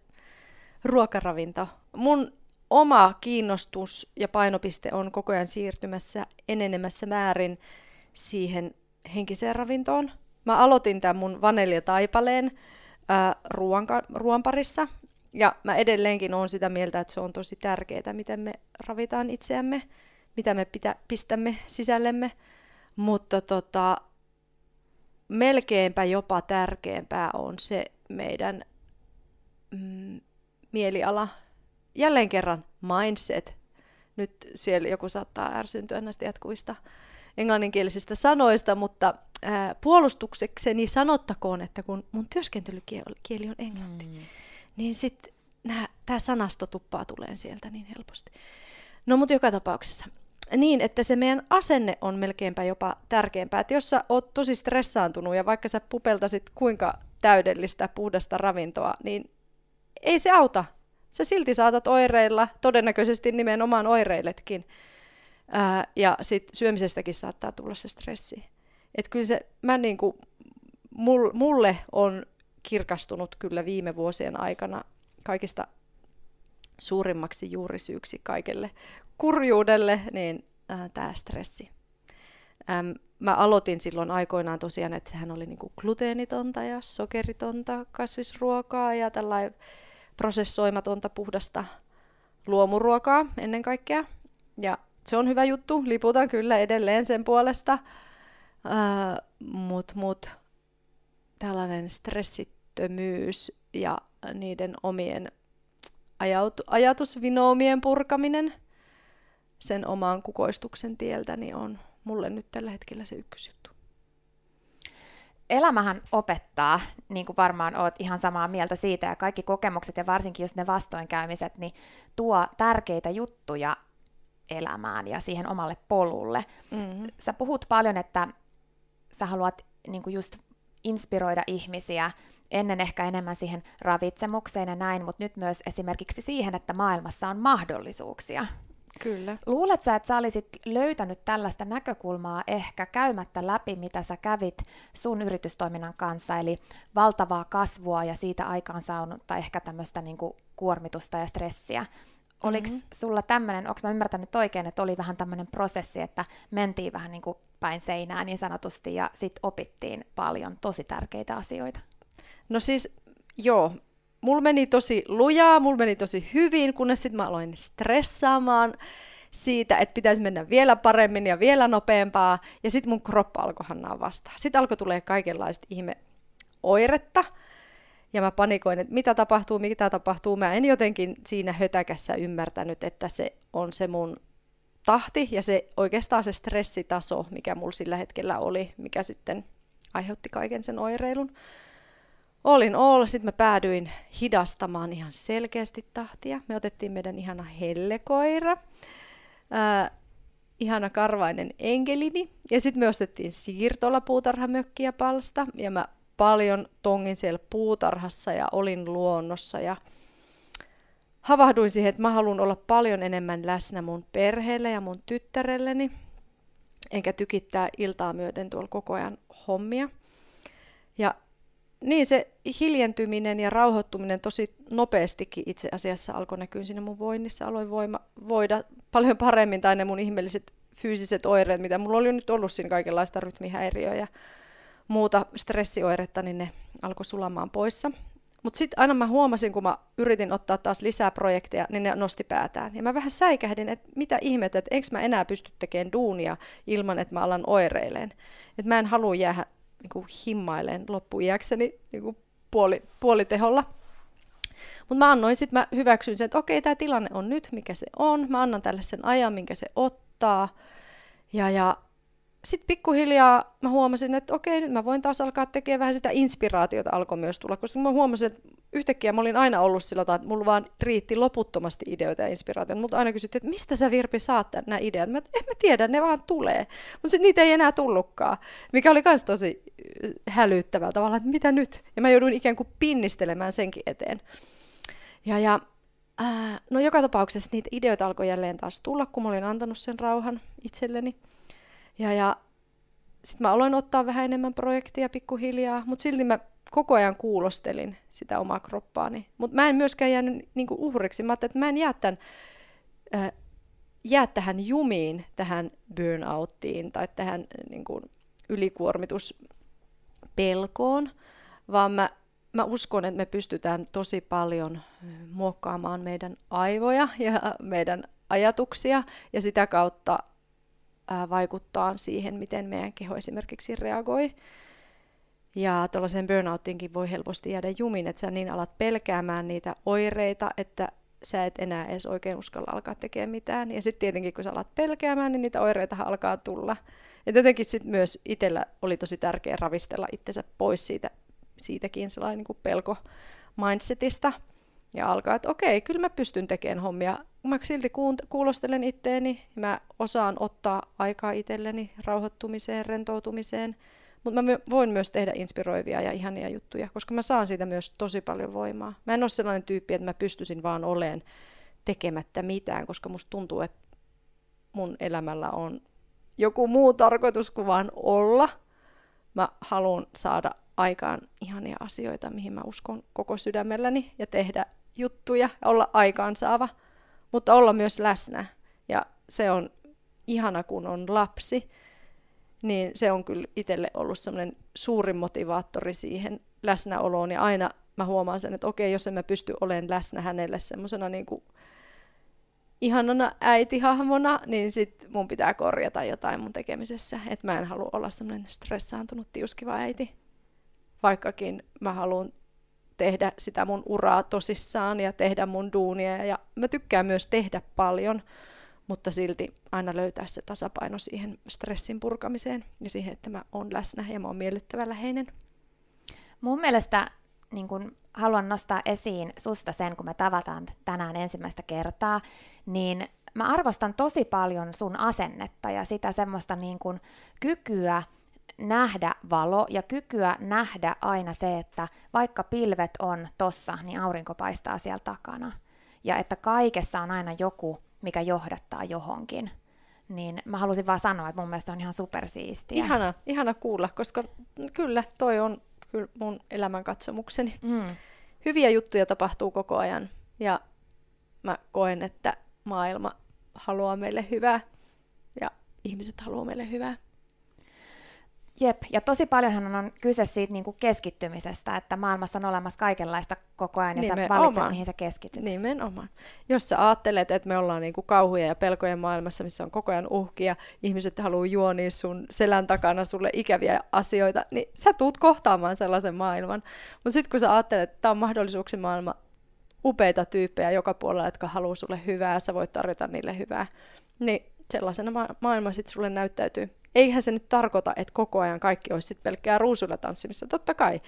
ruokaravinto. Mun oma kiinnostus ja painopiste on koko ajan siirtymässä enenemässä määrin siihen henkiseen ravintoon. Mä aloitin tämän mun ruoan, ruoan parissa, ja mä edelleenkin olen sitä mieltä, että se on tosi tärkeää, miten me ravitaan itseämme, mitä me pitä, pistämme sisällemme, mutta tota, melkeinpä jopa tärkeämpää on se meidän mm, mieliala, jälleen kerran mindset. Nyt siellä joku saattaa ärsyntyä näistä jatkuvista englanninkielisistä sanoista, mutta ää, puolustuksekseni sanottakoon, että kun mun työskentelykieli on englanti, mm. niin sitten tämä sanasto tuppaa tulee sieltä niin helposti. No mutta joka tapauksessa. Niin, että se meidän asenne on melkeinpä jopa tärkeämpää. Että jos sä oot tosi stressaantunut ja vaikka sä pupeltasit kuinka täydellistä puhdasta ravintoa, niin ei se auta sä silti saatat oireilla, todennäköisesti nimenomaan oireiletkin. Ää, ja sit syömisestäkin saattaa tulla se stressi. Et kyllä se, mä niinku, mulle on kirkastunut kyllä viime vuosien aikana kaikista suurimmaksi juurisyyksi kaikelle kurjuudelle, niin äh, tämä stressi. Ähm, mä aloitin silloin aikoinaan tosiaan, että sehän oli niinku gluteenitonta ja sokeritonta kasvisruokaa ja tällainen prosessoimatonta puhdasta luomuruokaa ennen kaikkea. Ja se on hyvä juttu, liputan kyllä edelleen sen puolesta, äh, mutta mut, tällainen stressittömyys ja niiden omien ajautu- ajatusvinoomien purkaminen sen oman kukoistuksen tieltä niin on mulle nyt tällä hetkellä se ykkösjuttu. Elämähän opettaa, niin kuin varmaan oot ihan samaa mieltä siitä, ja kaikki kokemukset ja varsinkin just ne vastoinkäymiset, niin tuo tärkeitä juttuja elämään ja siihen omalle polulle. Mm-hmm. Sä puhut paljon, että sä haluat niin kuin just inspiroida ihmisiä ennen ehkä enemmän siihen ravitsemukseen ja näin, mutta nyt myös esimerkiksi siihen, että maailmassa on mahdollisuuksia. Kyllä. Luulet sä, että sä olisit löytänyt tällaista näkökulmaa ehkä käymättä läpi, mitä sä kävit sun yritystoiminnan kanssa, eli valtavaa kasvua ja siitä aikaan saanutta ehkä tämmöistä niin kuormitusta ja stressiä. Oliko mm-hmm. sulla tämmöinen, onko mä ymmärtänyt oikein, että oli vähän tämmöinen prosessi, että mentiin vähän niin kuin päin seinää niin sanotusti ja sitten opittiin paljon tosi tärkeitä asioita? No siis joo, mulla meni tosi lujaa, mulla meni tosi hyvin, kunnes sitten mä aloin stressaamaan siitä, että pitäisi mennä vielä paremmin ja vielä nopeampaa, ja sitten mun kroppa alkoi hannaa vastaan. Sitten alkoi tulee kaikenlaista ihme oiretta, ja mä panikoin, että mitä tapahtuu, mitä tapahtuu. Mä en jotenkin siinä hötäkässä ymmärtänyt, että se on se mun tahti ja se oikeastaan se stressitaso, mikä mulla sillä hetkellä oli, mikä sitten aiheutti kaiken sen oireilun. Olin all, sitten mä päädyin hidastamaan ihan selkeästi tahtia. Me otettiin meidän ihana hellekoira, äh, ihana karvainen enkelini, ja sitten me ostettiin siirtolapuutarhamökkiä palsta, ja mä paljon tongin siellä puutarhassa ja olin luonnossa ja havahduin siihen, että mä haluan olla paljon enemmän läsnä mun perheelle ja mun tyttärelleni, enkä tykittää iltaa myöten tuolla koko ajan hommia. Ja niin se hiljentyminen ja rauhoittuminen tosi nopeastikin itse asiassa alkoi näkyä siinä mun voinnissa. Aloin voima, voida paljon paremmin tai ne mun ihmeelliset fyysiset oireet, mitä mulla oli nyt ollut siinä kaikenlaista rytmihäiriöä ja muuta stressioiretta, niin ne alkoi sulamaan poissa. Mutta sitten aina mä huomasin, kun mä yritin ottaa taas lisää projekteja, niin ne nosti päätään. Ja mä vähän säikähdin, että mitä ihmettä, että enkö mä enää pysty tekemään duunia ilman, että mä alan oireileen. Että mä en halua jäädä niin himmaileen loppuiäkseni niin puoli, puoliteholla. Mutta mä annoin sitten, mä hyväksyin sen, että okei, tämä tilanne on nyt, mikä se on. Mä annan tälle sen ajan, minkä se ottaa. Ja, ja sitten pikkuhiljaa mä huomasin, että okei, nyt mä voin taas alkaa tekemään vähän sitä inspiraatiota alkoi myös tulla, koska mä huomasin, että yhtäkkiä mä olin aina ollut sillä tavalla, että mulla vaan riitti loputtomasti ideoita ja inspiraatioita. Mutta aina kysyttiin, että mistä sä Virpi saat nämä ideat? Mä, en mä tiedä, ne vaan tulee. Mutta sitten niitä ei enää tullutkaan, mikä oli myös tosi äh, hälyttävää tavallaan, että mitä nyt? Ja mä jouduin ikään kuin pinnistelemään senkin eteen. Ja, ja ää, no joka tapauksessa niitä ideoita alkoi jälleen taas tulla, kun mä olin antanut sen rauhan itselleni. Ja, ja sitten mä aloin ottaa vähän enemmän projektia pikkuhiljaa, mutta silti mä koko ajan kuulostelin sitä omaa kroppaani. Mutta mä en myöskään jäänyt niinku uhriksi. Mä ajattelin, että mä en jää, tämän, äh, jää tähän jumiin, tähän burnouttiin tai tähän niinku, ylikuormituspelkoon, vaan mä, mä uskon, että me pystytään tosi paljon muokkaamaan meidän aivoja ja meidän ajatuksia ja sitä kautta vaikuttaa siihen, miten meidän keho esimerkiksi reagoi. Ja tuollaiseen burnouttiinkin voi helposti jäädä jumin, että sä niin alat pelkäämään niitä oireita, että sä et enää edes oikein uskalla alkaa tekemään mitään. Ja sitten tietenkin, kun sä alat pelkäämään, niin niitä oireita alkaa tulla. Ja tietenkin sitten myös itsellä oli tosi tärkeä ravistella itsensä pois siitä, siitäkin sellainen niin pelko mindsetista. Ja alkaa, että okei, kyllä mä pystyn tekemään hommia mä silti kuulostelen itteeni, mä osaan ottaa aikaa itselleni rauhoittumiseen, rentoutumiseen, mutta mä voin myös tehdä inspiroivia ja ihania juttuja, koska mä saan siitä myös tosi paljon voimaa. Mä en ole sellainen tyyppi, että mä pystyisin vaan oleen tekemättä mitään, koska musta tuntuu, että mun elämällä on joku muu tarkoitus kuin vaan olla. Mä haluan saada aikaan ihania asioita, mihin mä uskon koko sydämelläni ja tehdä juttuja, olla aikaansaava, mutta olla myös läsnä. Ja se on ihana, kun on lapsi, niin se on kyllä itselle ollut semmoinen suurin motivaattori siihen läsnäoloon. Ja aina mä huomaan sen, että okei, jos en mä pysty olemaan läsnä hänelle semmoisena niin ihanana äitihahmona, niin sit mun pitää korjata jotain mun tekemisessä. Että mä en halua olla semmoinen stressaantunut tiuskiva äiti. Vaikkakin mä haluan tehdä sitä mun uraa tosissaan ja tehdä mun duunia. Ja mä tykkään myös tehdä paljon, mutta silti aina löytää se tasapaino siihen stressin purkamiseen ja siihen, että mä oon läsnä ja mä oon miellyttävä läheinen. Mun mielestä niin kun haluan nostaa esiin susta sen, kun me tavataan tänään ensimmäistä kertaa, niin mä arvostan tosi paljon sun asennetta ja sitä semmoista niin kun kykyä nähdä valo ja kykyä nähdä aina se, että vaikka pilvet on tossa, niin aurinko paistaa siellä takana. Ja että kaikessa on aina joku, mikä johdattaa johonkin. Niin mä halusin vaan sanoa, että mun mielestä on ihan supersiistiä. Ihana, ihana kuulla, koska kyllä toi on kyllä mun elämänkatsomukseni. Mm. Hyviä juttuja tapahtuu koko ajan ja mä koen, että maailma haluaa meille hyvää ja ihmiset haluaa meille hyvää. Jep, ja tosi paljonhan on kyse siitä niin kuin keskittymisestä, että maailmassa on olemassa kaikenlaista koko ajan, ja Nimenomaan. sä valitset, mihin sä keskityt. Nimenomaan. Jos sä ajattelet, että me ollaan niin kuin kauhuja ja pelkojen maailmassa, missä on koko ajan uhkia, ihmiset haluaa juonia sun selän takana sulle ikäviä asioita, niin sä tuut kohtaamaan sellaisen maailman. Mutta sitten kun sä ajattelet, että tämä on mahdollisuuksien maailma, upeita tyyppejä joka puolella, jotka haluaa sulle hyvää, sä voit tarjota niille hyvää, niin sellaisena ma- maailma sitten sulle näyttäytyy eihän se nyt tarkoita, että koko ajan kaikki olisi sitten pelkkää ruusuilla tanssimissa. Totta kai.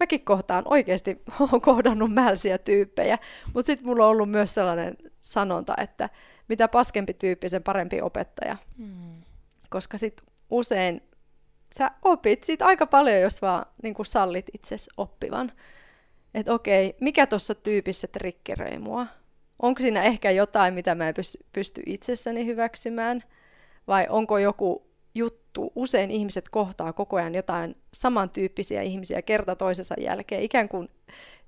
Mäkin kohtaan oikeasti olen kohdannut mälsiä tyyppejä, mutta sitten mulla on ollut myös sellainen sanonta, että mitä paskempi tyyppi, sen parempi opettaja. Hmm. Koska sitten usein sä opit siitä aika paljon, jos vaan niin sallit itsesi oppivan. Että okei, mikä tuossa tyypissä trikkeröi mua? Onko siinä ehkä jotain, mitä mä en pysty itsessäni hyväksymään? Vai onko joku juttu. Usein ihmiset kohtaa koko ajan jotain samantyyppisiä ihmisiä kerta toisensa jälkeen. Ikään kuin,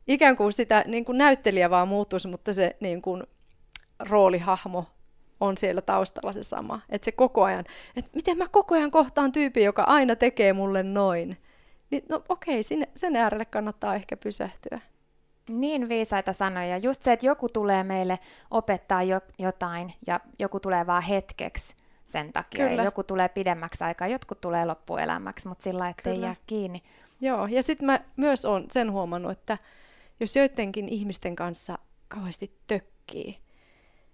ikään kuin sitä niin kuin näyttelijä vaan muuttuisi, mutta se niin kuin, roolihahmo on siellä taustalla se sama. Että se koko ajan, että miten mä koko ajan kohtaan tyypin, joka aina tekee mulle noin. Niin no okei, sinne, sen äärelle kannattaa ehkä pysähtyä. Niin viisaita sanoja. Just se, että joku tulee meille opettaa jo, jotain ja joku tulee vaan hetkeksi sen takia. Kyllä. joku tulee pidemmäksi aikaa, jotkut tulee loppuelämäksi, mutta sillä ettei jää kiinni. Joo, ja sitten mä myös olen sen huomannut, että jos joidenkin ihmisten kanssa kauheasti tökkii,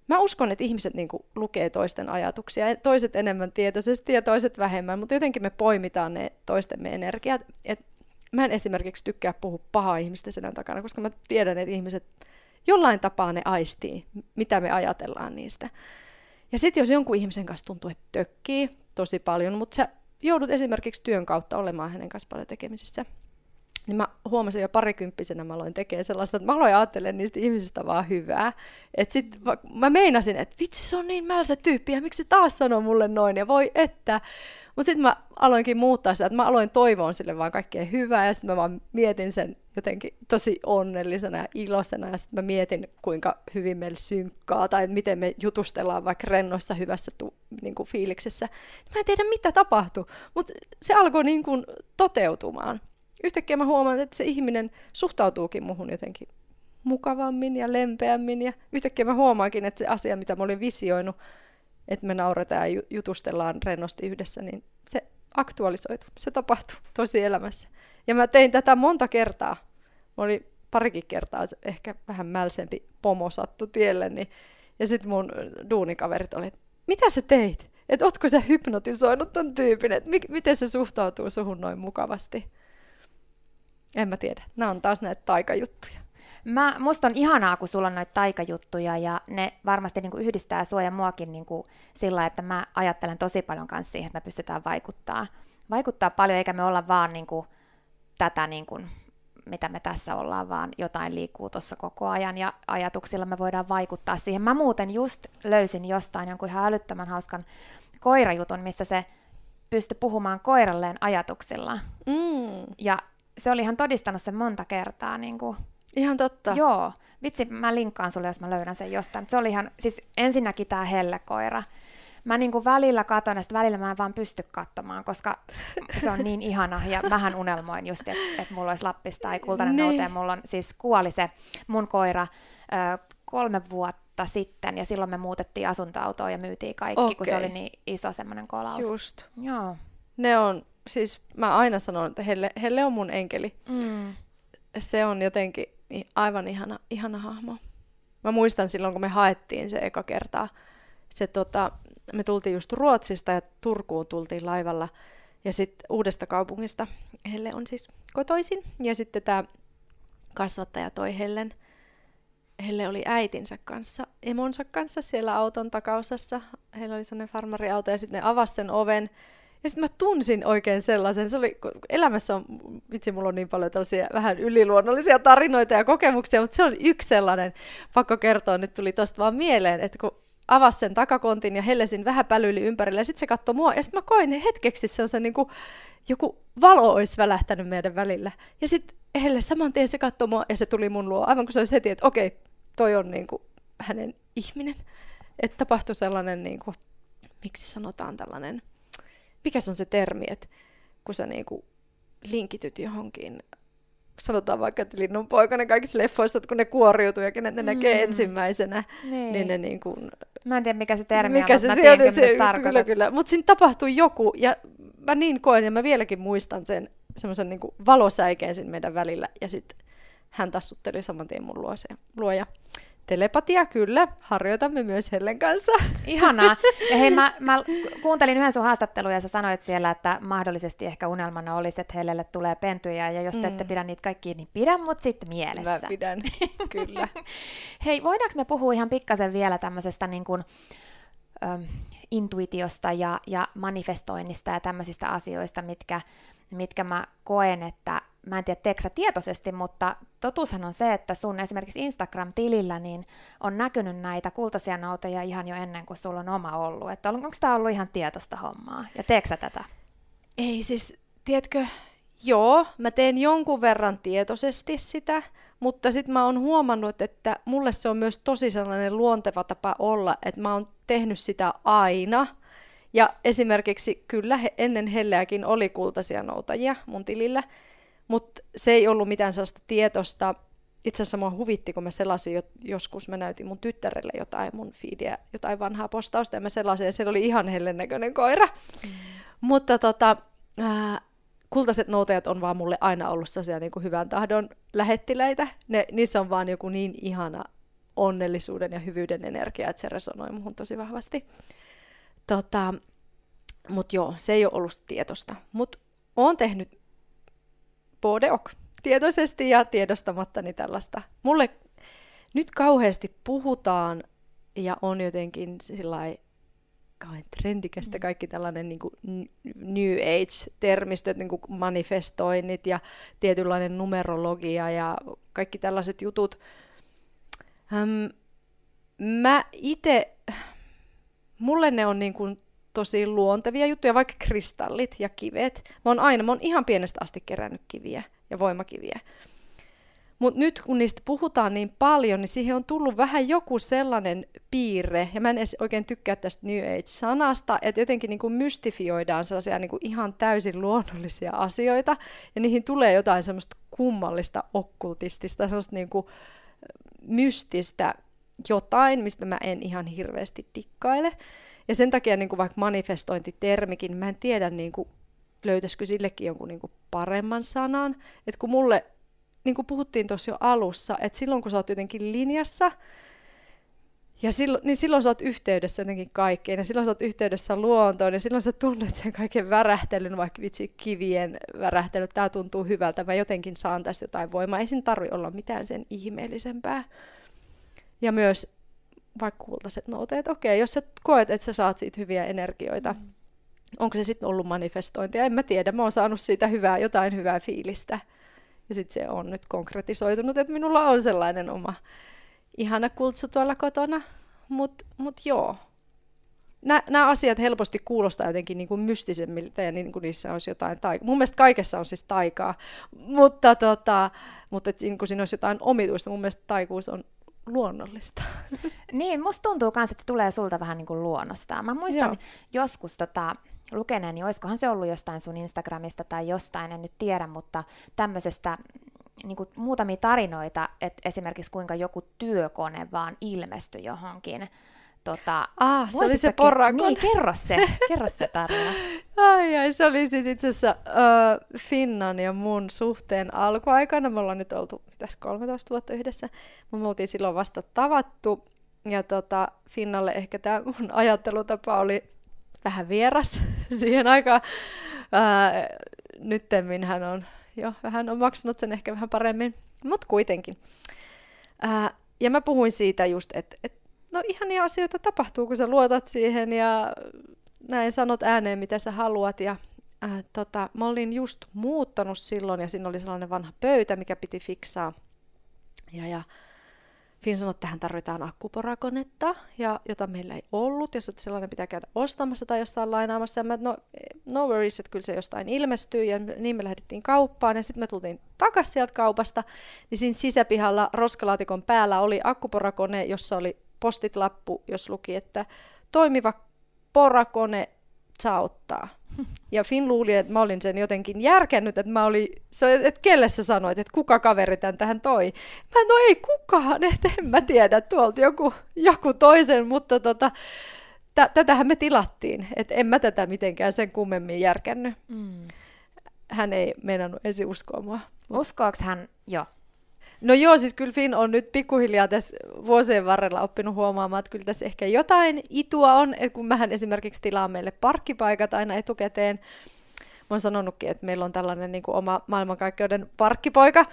mä uskon, että ihmiset niinku lukee toisten ajatuksia, toiset enemmän tietoisesti ja toiset vähemmän, mutta jotenkin me poimitaan ne toistemme energiat. Et mä en esimerkiksi tykkää puhua pahaa ihmistä sen takana, koska mä tiedän, että ihmiset jollain tapaa ne aistii, mitä me ajatellaan niistä. Ja sitten jos jonkun ihmisen kanssa tuntuu, että tökkii tosi paljon, mutta sä joudut esimerkiksi työn kautta olemaan hänen kanssa paljon tekemisissä, niin mä huomasin jo parikymppisenä, mä aloin tekemään sellaista, että mä aloin ajattelemaan niistä ihmisistä vaan hyvää. Että sit mä meinasin, että vitsi se on niin mälsä tyyppi ja miksi se taas sanoo mulle noin ja voi että. Mutta sitten mä aloinkin muuttaa sitä, että mä aloin toivoa sille vaan kaikkea hyvää ja sitten mä vaan mietin sen jotenkin tosi onnellisena ja iloisena ja sitten mä mietin, kuinka hyvin meillä synkkaa tai miten me jutustellaan vaikka rennossa hyvässä tu, niin kuin fiiliksessä. Mä en tiedä mitä tapahtui, mutta se alkoi niin kuin toteutumaan. Yhtäkkiä mä huomaan, että se ihminen suhtautuukin muhun jotenkin mukavammin ja lempeämmin ja yhtäkkiä mä huomaankin, että se asia, mitä mä olin visioinut, että me nauretaan ja jutustellaan rennosti yhdessä, niin se aktualisoitu. Se tapahtui tosi elämässä. Ja mä tein tätä monta kertaa. Oli parikin kertaa ehkä vähän mälsempi pomo sattu tielle, niin, ja sitten mun duunikaverit oli, että mitä sä teit? Että ootko sä hypnotisoinut ton tyypin? Että mi- miten se suhtautuu suhun noin mukavasti? En mä tiedä. Nämä on taas näitä taikajuttuja. Mä, musta on ihanaa, kun sulla on noita taikajuttuja ja ne varmasti niin kuin yhdistää sua ja muakin niin kuin sillä, että mä ajattelen tosi paljon kanssa siihen, että me pystytään vaikuttaa, vaikuttaa paljon, eikä me olla vaan niin kuin tätä, niin kuin, mitä me tässä ollaan, vaan jotain liikkuu tuossa koko ajan ja ajatuksilla me voidaan vaikuttaa siihen. Mä muuten just löysin jostain jonkun ihan älyttömän hauskan koirajutun, missä se pystyi puhumaan koiralleen ajatuksilla. Mm. Ja se oli ihan todistanut sen monta kertaa. Niin kuin, Ihan totta. Joo. Vitsi, mä linkkaan sulle, jos mä löydän sen jostain. Se oli ihan, siis ensinnäkin tää hellekoira. Mä niinku välillä katon, ja sitten välillä mä en vaan pysty katsomaan, koska se on niin ihana. Ja mähän unelmoin just, että et mulla olisi Lappista tai kultainen Niin. noute. Mulla on siis kuoli se mun koira ö, kolme vuotta sitten, ja silloin me muutettiin asuntoautoon ja myytiin kaikki, kun se oli niin iso semmoinen kolaus. Just. Joo. Ne on, siis mä aina sanon, että Helle, Helle on mun enkeli. Mm. Se on jotenkin aivan ihana, ihana hahmo. Mä muistan silloin, kun me haettiin se eka kertaa. Se, tota, me tultiin just Ruotsista ja Turkuun tultiin laivalla. Ja sitten uudesta kaupungista Helle on siis kotoisin. Ja sitten tämä kasvattaja toi Hellen. Helle oli äitinsä kanssa, emonsa kanssa siellä auton takaosassa. Heillä oli sellainen farmariauto ja sitten ne avasi sen oven. Ja sitten mä tunsin oikein sellaisen, se oli, elämässä on, vitsi mulla on niin paljon tällaisia vähän yliluonnollisia tarinoita ja kokemuksia, mutta se on yksi sellainen, pakko kertoa, nyt tuli tosta vaan mieleen, että kun avasi sen takakontin ja hellesin vähän pälyili ympärille ja sitten se katsoi mua ja sitten mä koin hetkeksi sellaisen niin kuin joku valo olisi välähtänyt meidän välillä. Ja sitten Helle saman tien se katsoi mua ja se tuli mun luo, aivan kuin se olisi heti, että okei, toi on niin kuin hänen ihminen. Että tapahtui sellainen, niin kuin, miksi sanotaan tällainen, mikä se on se termi, että kun sä niinku linkityt johonkin, sanotaan vaikka, että linnunpoikainen kaikissa leffoissa, että kun ne kuoriutuu ja kenet ne mm. näkee ensimmäisenä, Niin. niin ne niinku, Mä en tiedä, mikä se termi mikä on, se mutta mä tiedän, se, mitä kyllä, tarkoitat. kyllä. Mutta siinä tapahtui joku, ja mä niin koen, ja mä vieläkin muistan sen semmoisen niinku valosäikeen siinä meidän välillä, ja sitten hän tassutteli saman tien mun luo, se, luo ja telepatia kyllä, harjoitamme myös Hellen kanssa. Ihanaa. Ja hei, mä, mä kuuntelin yhden sun haastattelun ja sä sanoit siellä, että mahdollisesti ehkä unelmana olisi, että Hellelle tulee pentuja ja jos te ette Mm. pidä niitä kaikkia, niin pidä mut sitten mielessä. Mä pidän, kyllä. Hei, voidaanko me puhua ihan pikkasen vielä tämmöisestä niin kuin, äm, intuitiosta ja, ja manifestoinnista ja tämmöisistä asioista, mitkä, mitkä mä koen, että mä en tiedä, teekö sä tietoisesti, mutta totuushan on se, että sun esimerkiksi Instagram-tilillä niin on näkynyt näitä kultaisia nauteja ihan jo ennen kuin sulla on oma ollut. Että on- onko tämä ollut ihan tietoista hommaa? Ja teekö sä tätä? Ei siis, tiedätkö, joo, mä teen jonkun verran tietoisesti sitä, mutta sitten mä oon huomannut, että mulle se on myös tosi sellainen luonteva tapa olla, että mä oon tehnyt sitä aina. Ja esimerkiksi kyllä he, ennen Helleäkin oli kultaisia noutajia mun tilillä, mutta se ei ollut mitään sellaista tietosta. Itse asiassa mua huvitti, kun mä selasin jo, joskus, mä näytin mun tyttärelle jotain mun feedia, jotain vanhaa postausta, ja mä selasin, ja siellä oli ihan hellen näköinen koira. Mm. Mutta tota, ää, kultaiset noutajat on vaan mulle aina ollut sellaisia niin kuin hyvän tahdon lähettiläitä. Ne, niissä on vaan joku niin ihana onnellisuuden ja hyvyyden energia, että se resonoi muhun tosi vahvasti. Tota, Mutta joo, se ei ole ollut tietosta. Mutta oon tehnyt bodeok tietoisesti ja tiedostamattani tällaista. Mulle nyt kauheasti puhutaan ja on jotenkin kauhean trendikästä kaikki tällainen niin kuin New Age-termistöt, niin kuin manifestoinnit ja tietynlainen numerologia ja kaikki tällaiset jutut. Mä itse, mulle ne on niin kuin tosi luontevia juttuja, vaikka kristallit ja kivet. Mä oon aina, mä oon ihan pienestä asti kerännyt kiviä ja voimakiviä. Mutta nyt kun niistä puhutaan niin paljon, niin siihen on tullut vähän joku sellainen piirre, ja mä en edes oikein tykkää tästä New Age-sanasta, että jotenkin niin kuin mystifioidaan sellaisia niin kuin ihan täysin luonnollisia asioita, ja niihin tulee jotain semmoista kummallista, okkultistista, semmoista niin kuin mystistä jotain, mistä mä en ihan hirveästi dikkaile. Ja sen takia niin kuin vaikka manifestointitermikin, mä en tiedä, niin kuin, löytäisikö sillekin jonkun niin kuin paremman sanan. Että kun mulle, niin kuin puhuttiin tuossa jo alussa, että silloin kun sä oot jotenkin linjassa, ja silloin, niin silloin sä oot yhteydessä jotenkin kaikkeen, ja silloin sä oot yhteydessä luontoon, ja silloin sä tunnet sen kaiken värähtelyn, vaikka vitsi kivien värähtely, tää tuntuu hyvältä, mä jotenkin saan tästä jotain voimaa, ei siinä tarvi olla mitään sen ihmeellisempää. Ja myös vaikka kultaiset nouteet, okei, jos sä koet, että sä saat siitä hyviä energioita, mm. onko se sitten ollut manifestointia, en mä tiedä, mä oon saanut siitä hyvää, jotain hyvää fiilistä. Ja sitten se on nyt konkretisoitunut, että minulla on sellainen oma ihana kultsu tuolla kotona. Mutta mut joo, nämä asiat helposti kuulostaa jotenkin niin kuin mystisemmiltä ja niin kuin niissä olisi jotain taikaa. Mun mielestä kaikessa on siis taikaa, mutta, tota, mutta et niin kuin siinä olisi jotain omituista. Mun mielestä taikuus on luonnollista. Niin, musta tuntuu myös, että tulee sulta vähän niin kuin luonnostaan. Mä muistan Joo. joskus tota, lukeneeni, niin olisikohan se ollut jostain sun Instagramista tai jostain, en nyt tiedä, mutta tämmöisestä niin kuin muutamia tarinoita, että esimerkiksi kuinka joku työkone vaan ilmestyi johonkin Tota, ah, se oli se porrakon. Niin, kerro se, kerro se tarina. ai, ai, se oli siis itse asiassa uh, Finnan ja mun suhteen alkuaikana. Me ollaan nyt oltu mitäs 13 vuotta yhdessä, mutta me oltiin silloin vasta tavattu. Ja tota, Finnalle ehkä tämä mun ajattelutapa oli vähän vieras siihen aikaan. Uh, nyttemmin hän on jo vähän on maksanut sen ehkä vähän paremmin, mutta kuitenkin. Uh, ja mä puhuin siitä just, että et no ihania asioita tapahtuu, kun sä luotat siihen ja näin sanot ääneen, mitä sä haluat. Ja äh, tota, mä olin just muuttanut silloin ja siinä oli sellainen vanha pöytä, mikä piti fiksaa. Ja, ja Finn sanoi, että tähän tarvitaan akkuporakonetta, ja, jota meillä ei ollut, ja sellainen pitää käydä ostamassa tai jostain lainaamassa. Ja mä, no, no worries, että kyllä se jostain ilmestyy, ja niin me lähdettiin kauppaan, ja sitten me tultiin takaisin sieltä kaupasta, niin siinä sisäpihalla roskalaatikon päällä oli akkuporakone, jossa oli postit-lappu, jos luki, että toimiva porakone saa ottaa. Ja Finn luuli, että mä olin sen jotenkin järkännyt, että mä olin, että kelle sä sanoit, että kuka kaveri tämän tähän toi. Mä no ei kukaan, että en mä tiedä, tuolta joku, joku toisen, mutta tota, t- tätähän me tilattiin, että en mä tätä mitenkään sen kummemmin järkännyt. Mm. Hän ei meinannut ensin uskoa mua. Uskoako hän jo? No joo, siis kyllä Finn on nyt pikkuhiljaa tässä vuosien varrella oppinut huomaamaan, että kyllä tässä ehkä jotain itua on, että kun mähän esimerkiksi tilaan meille parkkipaikat aina etukäteen, Mä oon sanonutkin, että meillä on tällainen niin kuin oma maailmankaikkeuden parkkipoika,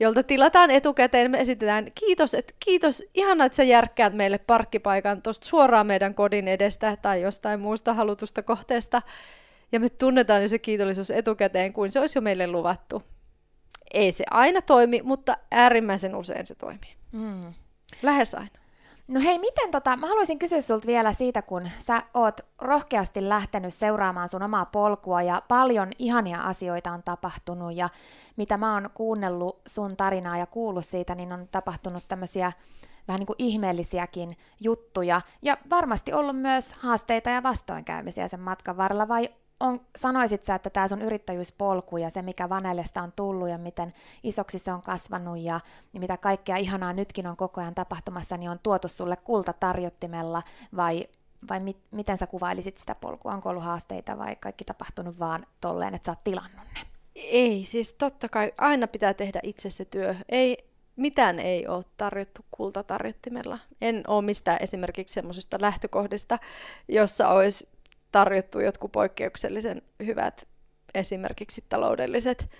jolta tilataan etukäteen. Me esitetään kiitos, että kiitos, ihana, että sä järkkäät meille parkkipaikan tuosta suoraan meidän kodin edestä tai jostain muusta halutusta kohteesta. Ja me tunnetaan jo se kiitollisuus etukäteen, kuin se olisi jo meille luvattu. Ei se aina toimi, mutta äärimmäisen usein se toimii. Mm. Lähes aina. No hei, miten tota, mä haluaisin kysyä sulta vielä siitä, kun sä oot rohkeasti lähtenyt seuraamaan sun omaa polkua ja paljon ihania asioita on tapahtunut ja mitä mä oon kuunnellut sun tarinaa ja kuullut siitä, niin on tapahtunut tämmöisiä vähän niin kuin ihmeellisiäkin juttuja ja varmasti ollut myös haasteita ja vastoinkäymisiä sen matkan varrella vai on, sanoisit sä, että tämä sun yrittäjyyspolku ja se, mikä Vanellesta on tullut ja miten isoksi se on kasvanut ja, ja mitä kaikkea ihanaa nytkin on koko ajan tapahtumassa, niin on tuotu sulle kultatarjottimella vai, vai mi, miten sä kuvailisit sitä polkua? Onko ollut haasteita vai kaikki tapahtunut vaan tolleen, että sä oot tilannut ne? Ei, siis totta kai aina pitää tehdä itse se työ. Ei, mitään ei ole tarjottu kultatarjottimella. En ole mistään esimerkiksi semmoisesta lähtökohdista, jossa olisi tarjottu jotkut poikkeuksellisen hyvät esimerkiksi taloudelliset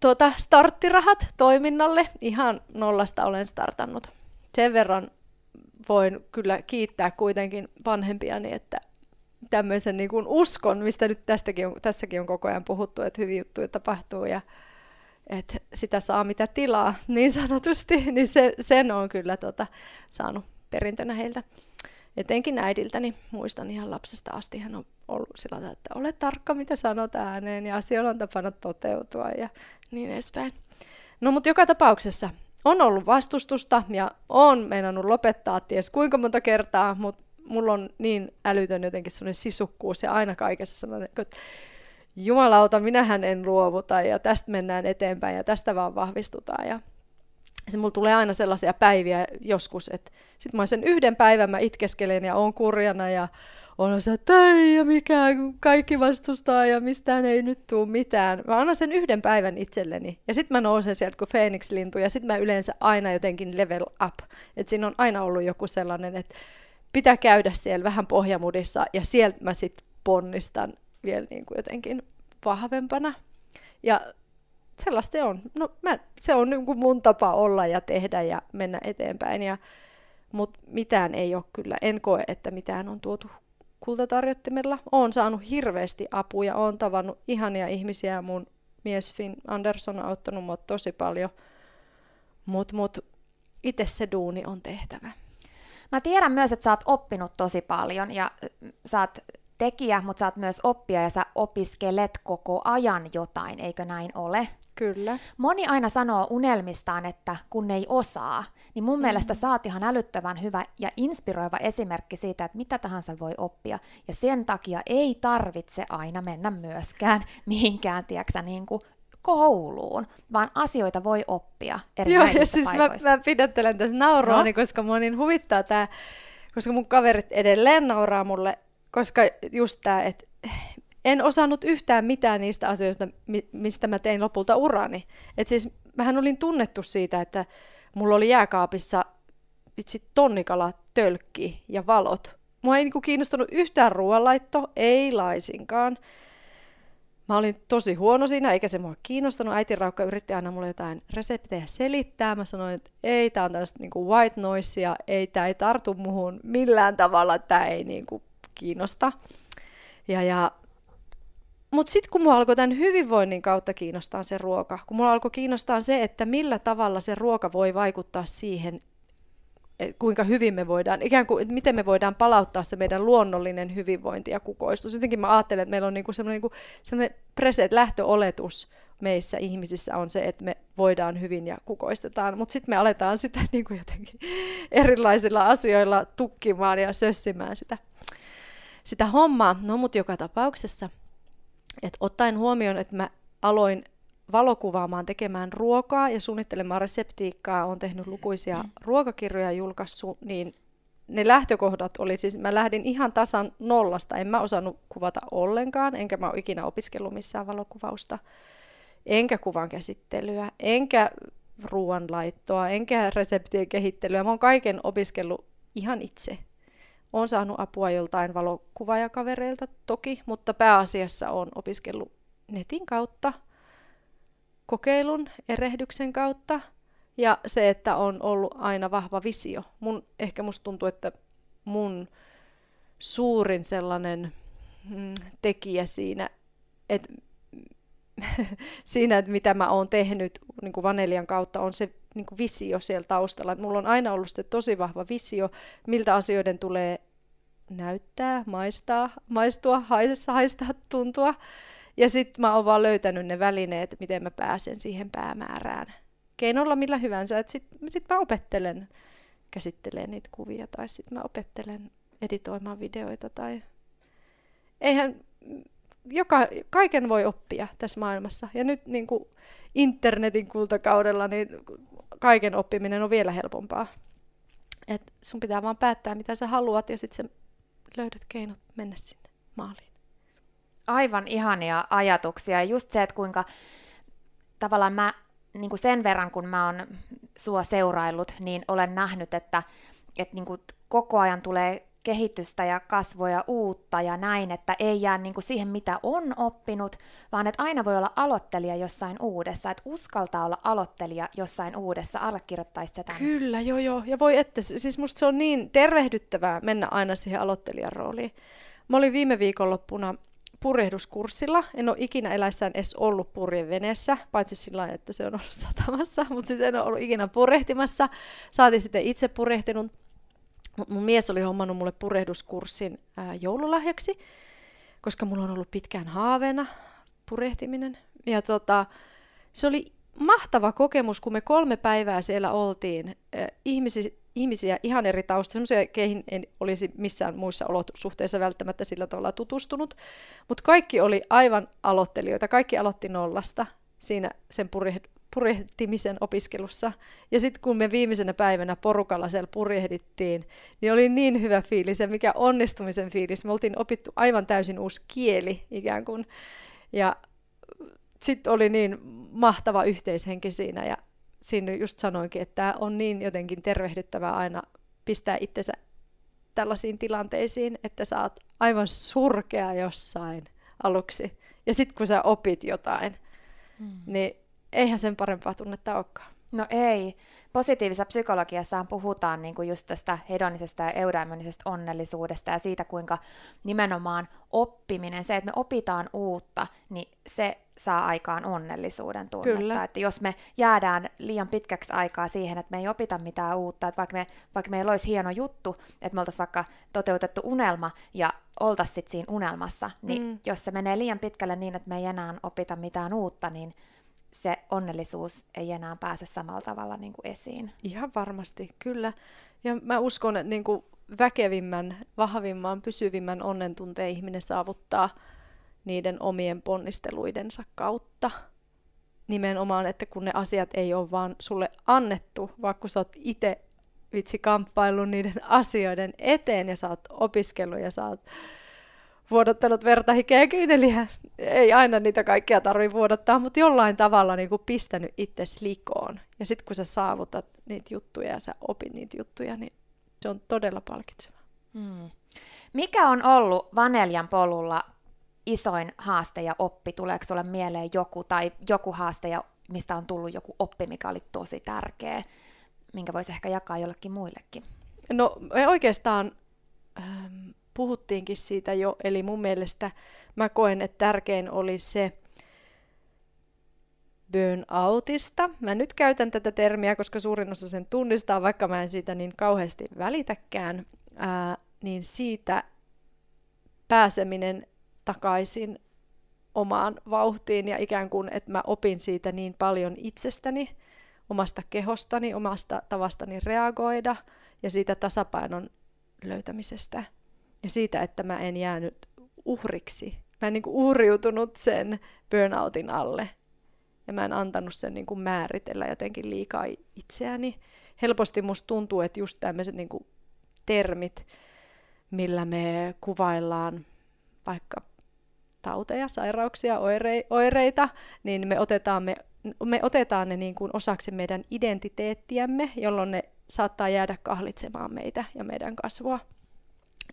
tuota, starttirahat toiminnalle. Ihan nollasta olen startannut. Sen verran voin kyllä kiittää kuitenkin vanhempiani, että tämmöisen niin kuin uskon, mistä nyt tästäkin on, tässäkin on koko ajan puhuttu, että hyviä juttuja tapahtuu ja että sitä saa mitä tilaa niin sanotusti, niin se, sen on kyllä tota, saanut perintönä heiltä etenkin äidiltäni, muistan ihan lapsesta asti, hän on ollut sillä että ole tarkka, mitä sanot ääneen, ja asioilla on tapana toteutua, ja niin edespäin. No mutta joka tapauksessa on ollut vastustusta, ja on meinannut lopettaa ties kuinka monta kertaa, mutta mulla on niin älytön jotenkin sellainen sisukkuus, ja aina kaikessa sellainen, että jumalauta, minähän en luovuta, ja tästä mennään eteenpäin, ja tästä vaan vahvistutaan, ja se mulla tulee aina sellaisia päiviä joskus, että sit mä sen yhden päivän mä itkeskelen ja on kurjana ja on se, että ei ja mikään, kaikki vastustaa ja mistään ei nyt tule mitään. Mä annan sen yhden päivän itselleni ja sitten mä nousen sieltä kuin Phoenix-lintu ja sitten mä yleensä aina jotenkin level up. että siinä on aina ollut joku sellainen, että pitää käydä siellä vähän pohjamudissa ja sieltä mä sitten ponnistan vielä niin kuin jotenkin vahvempana. Ja sellaista on. No, mä, se on niin kuin mun tapa olla ja tehdä ja mennä eteenpäin. Ja, mutta mitään ei ole kyllä. En koe, että mitään on tuotu kultatarjottimella. Oon saanut hirveästi apuja, oon tavannut ihania ihmisiä. Mun mies Finn Anderson on auttanut mua tosi paljon. Mutta mut, itse se duuni on tehtävä. Mä tiedän myös, että sä oot oppinut tosi paljon ja sä oot tekijä, mutta sä oot myös oppija ja sä opiskelet koko ajan jotain, eikö näin ole? Kyllä. Moni aina sanoo unelmistaan, että kun ei osaa, niin mun mm. mielestä sä oot ihan älyttävän hyvä ja inspiroiva esimerkki siitä, että mitä tahansa voi oppia. Ja sen takia ei tarvitse aina mennä myöskään mihinkään, tiedätkö, niin kuin kouluun, vaan asioita voi oppia eri Joo, ja siis mä, mä pidättelen tässä nauroa, no. koska mua niin huvittaa tämä, koska mun kaverit edelleen nauraa mulle, koska just tämä, että en osannut yhtään mitään niistä asioista, mistä mä tein lopulta urani. Et siis mähän olin tunnettu siitä, että mulla oli jääkaapissa vitsi tonnikala, tölkki ja valot. Mua ei niinku kiinnostunut yhtään ruoanlaitto, ei laisinkaan. Mä olin tosi huono siinä, eikä se mua kiinnostanut. Äiti Raukka yritti aina mulle jotain reseptejä selittää. Mä sanoin, että ei, tää on tällaista niinku white noisea, ei, tää ei tartu muhun millään tavalla, tää ei niinku kiinnosta. Ja, ja mutta sitten kun mua alkoi tämän hyvinvoinnin kautta kiinnostaa se ruoka, kun mulla alkoi kiinnostaa se, että millä tavalla se ruoka voi vaikuttaa siihen, kuinka hyvin me voidaan, ikään kuin, että miten me voidaan palauttaa se meidän luonnollinen hyvinvointi ja kukoistus. Jotenkin mä ajattelen, että meillä on niinku sellainen, niinku, sellainen preset, lähtöoletus meissä ihmisissä on se, että me voidaan hyvin ja kukoistetaan, mutta sitten me aletaan sitä niinku jotenkin erilaisilla asioilla tukkimaan ja sössimään sitä, sitä hommaa. No mutta joka tapauksessa – et ottaen huomioon, että mä aloin valokuvaamaan, tekemään ruokaa ja suunnittelemaan reseptiikkaa, on tehnyt lukuisia ruokakirjoja julkaissut, niin ne lähtökohdat oli siis, mä lähdin ihan tasan nollasta, en mä osannut kuvata ollenkaan, enkä mä ole ikinä opiskellut missään valokuvausta, enkä kuvan käsittelyä, enkä ruoanlaittoa, enkä reseptien kehittelyä. Mä oon kaiken opiskellut ihan itse. Olen saanut apua joltain valokuvaajakavereilta toki, mutta pääasiassa olen opiskellut netin kautta, kokeilun, erehdyksen kautta ja se, että on ollut aina vahva visio. Mun, ehkä musta tuntuu, että mun suurin sellainen mm, tekijä siinä, että siinä, että mitä mä oon tehnyt niin kuin Vanelian kautta, on se niin kuin visio siellä taustalla. Mulla on aina ollut se tosi vahva visio, miltä asioiden tulee näyttää, maistaa, maistua, haisessa, haistaa, tuntua. Ja sitten mä oon vaan löytänyt ne välineet, miten mä pääsen siihen päämäärään. Keinolla millä hyvänsä. Sitten sit mä opettelen käsittelee niitä kuvia tai sitten mä opettelen editoimaan videoita tai eihän joka, kaiken voi oppia tässä maailmassa. Ja nyt niin kuin internetin kultakaudella niin kaiken oppiminen on vielä helpompaa. Et sun pitää vaan päättää, mitä sä haluat, ja sitten löydät keinot mennä sinne maaliin. Aivan ihania ajatuksia. Ja just se, että kuinka tavallaan mä niin kuin sen verran, kun mä oon sua seuraillut, niin olen nähnyt, että, että niin kuin koko ajan tulee kehitystä ja kasvoja uutta ja näin, että ei jää niin kuin siihen, mitä on oppinut, vaan että aina voi olla aloittelija jossain uudessa, että uskaltaa olla aloittelija jossain uudessa, allekirjoittaisi sitä. Kyllä, joo joo, ja voi että, siis musta se on niin tervehdyttävää mennä aina siihen aloittelijan rooliin. Mä olin viime viikonloppuna purjehduskurssilla. En ole ikinä eläissään edes ollut purjeveneessä, paitsi sillä että se on ollut satamassa, mutta siis en ole ollut ikinä purjehtimassa. Saatiin sitten itse purjehtinut mun mies oli hommannut mulle purehduskurssin ää, joululahjaksi, koska mulla on ollut pitkään haaveena purehtiminen. Ja tota, se oli mahtava kokemus, kun me kolme päivää siellä oltiin. Ää, ihmisi, ihmisiä ihan eri taustoja, semmoisia, keihin en olisi missään muissa olosuhteissa välttämättä sillä tavalla tutustunut. Mutta kaikki oli aivan aloittelijoita, kaikki aloitti nollasta siinä sen purjehtimisen opiskelussa. Ja sitten kun me viimeisenä päivänä porukalla siellä purjehdittiin, niin oli niin hyvä fiilis ja mikä onnistumisen fiilis. Me oltiin opittu aivan täysin uusi kieli ikään kuin. Ja sitten oli niin mahtava yhteishenki siinä ja siinä just sanoinkin, että tämä on niin jotenkin tervehdyttävää aina pistää itsensä tällaisiin tilanteisiin, että sä oot aivan surkea jossain aluksi. Ja sitten kun sä opit jotain, mm. niin eihän sen parempaa tunnetta olekaan. No ei. Positiivisessa psykologiassa puhutaan niin kuin just tästä hedonisesta ja eudaimonisesta onnellisuudesta ja siitä, kuinka nimenomaan oppiminen, se, että me opitaan uutta, niin se saa aikaan onnellisuuden tunnetta. Kyllä. Että jos me jäädään liian pitkäksi aikaa siihen, että me ei opita mitään uutta, että vaikka, me, vaikka meillä olisi hieno juttu, että me oltaisiin vaikka toteutettu unelma ja oltaisiin siinä unelmassa, niin mm. jos se menee liian pitkälle niin, että me ei enää opita mitään uutta, niin se onnellisuus ei enää pääse samalla tavalla niin kuin esiin. Ihan varmasti, kyllä. Ja mä uskon, että niin kuin väkevimmän, vahvimman, pysyvimmän onnen tunteen ihminen saavuttaa niiden omien ponnisteluidensa kautta. Nimenomaan, että kun ne asiat ei ole vaan sulle annettu, kun sä oot itse vitsi kamppaillut niiden asioiden eteen ja sä oot opiskellut ja sä oot vuodottanut verta, hikeä ja kyyneliä. Ei aina niitä kaikkia tarvi vuodottaa, mutta jollain tavalla niin kuin pistänyt itse likoon. Ja sitten kun sä saavutat niitä juttuja ja sä opit niitä juttuja, niin se on todella palkitsevaa. Hmm. Mikä on ollut Vaneljan polulla isoin haaste ja oppi? Tuleeko sulle mieleen joku tai joku haaste, ja mistä on tullut joku oppi, mikä oli tosi tärkeä, minkä voisi ehkä jakaa jollekin muillekin? No me oikeastaan ähm, puhuttiinkin siitä jo, eli mun mielestä mä koen, että tärkein oli se burnoutista. Mä nyt käytän tätä termiä, koska suurin osa sen tunnistaa, vaikka mä en siitä niin kauheasti välitäkään, ää, niin siitä pääseminen takaisin omaan vauhtiin ja ikään kuin, että mä opin siitä niin paljon itsestäni, omasta kehostani, omasta tavastani reagoida ja siitä tasapainon löytämisestä ja siitä, että mä en jäänyt uhriksi. Mä en niin kuin uhriutunut sen burnoutin alle ja mä en antanut sen niin kuin määritellä jotenkin liikaa itseäni. Helposti musta tuntuu, että just tämmöiset niin kuin termit, millä me kuvaillaan vaikka tauteja, sairauksia, oire- oireita, niin me otetaan, me, me otetaan ne niin kuin osaksi meidän identiteettiämme, jolloin ne saattaa jäädä kahlitsemaan meitä ja meidän kasvua.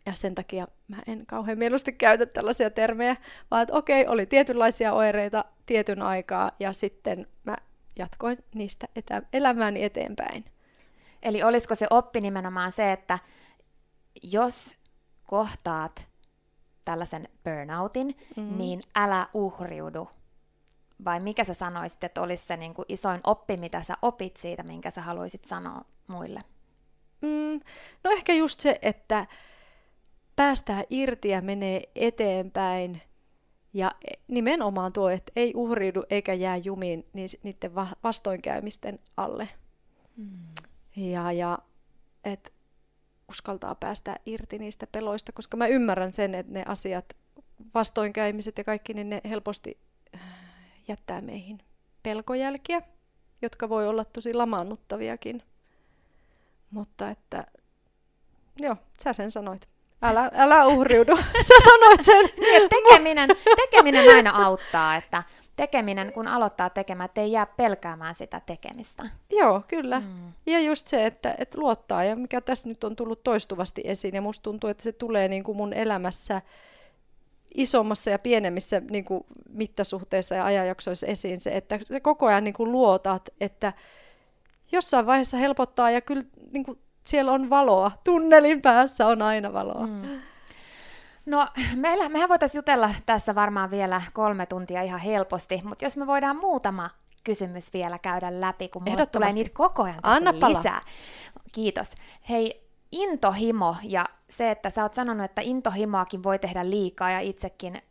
Ja sen takia mä en kauhean mieluusti käytä tällaisia termejä, vaan että okei, oli tietynlaisia oireita tietyn aikaa ja sitten mä jatkoin niistä etä- elämääni eteenpäin. Eli olisiko se oppi nimenomaan se, että jos kohtaat tällaisen burnoutin, mm-hmm. niin älä uhriudu. Vai mikä sä sanoisit, että olisi se niin kuin isoin oppi, mitä sä opit siitä, minkä sä haluaisit sanoa muille? Mm, no ehkä just se, että päästään irti ja menee eteenpäin. Ja nimenomaan tuo, että ei uhriudu eikä jää jumiin niiden vastoinkäymisten alle. Mm. Ja, ja että uskaltaa päästä irti niistä peloista, koska mä ymmärrän sen, että ne asiat, vastoinkäymiset ja kaikki, niin ne helposti äh, jättää meihin pelkojälkiä, jotka voi olla tosi lamaannuttaviakin. Mutta että, joo, sä sen sanoit. Älä, älä uhriudu. Sä sanoit sen. niin, tekeminen, tekeminen aina auttaa, että tekeminen, kun aloittaa tekemään, että ei jää pelkäämään sitä tekemistä. Joo, kyllä. Mm. Ja just se, että, että luottaa, ja mikä tässä nyt on tullut toistuvasti esiin, ja musta tuntuu, että se tulee niin kuin mun elämässä isommassa ja pienemmissä niin kuin mittasuhteissa ja ajanjaksoissa esiin se, että se koko ajan niin kuin luotat, että jossain vaiheessa helpottaa ja kyllä niin kuin siellä on valoa. Tunnelin päässä on aina valoa. Mm. No, meillä, mehän voitaisiin jutella tässä varmaan vielä kolme tuntia ihan helposti, mutta jos me voidaan muutama kysymys vielä käydä läpi, kun mulle tulee niitä koko ajan Anna lisää. Kiitos. Hei, intohimo ja se, että sä oot sanonut, että intohimoakin voi tehdä liikaa ja itsekin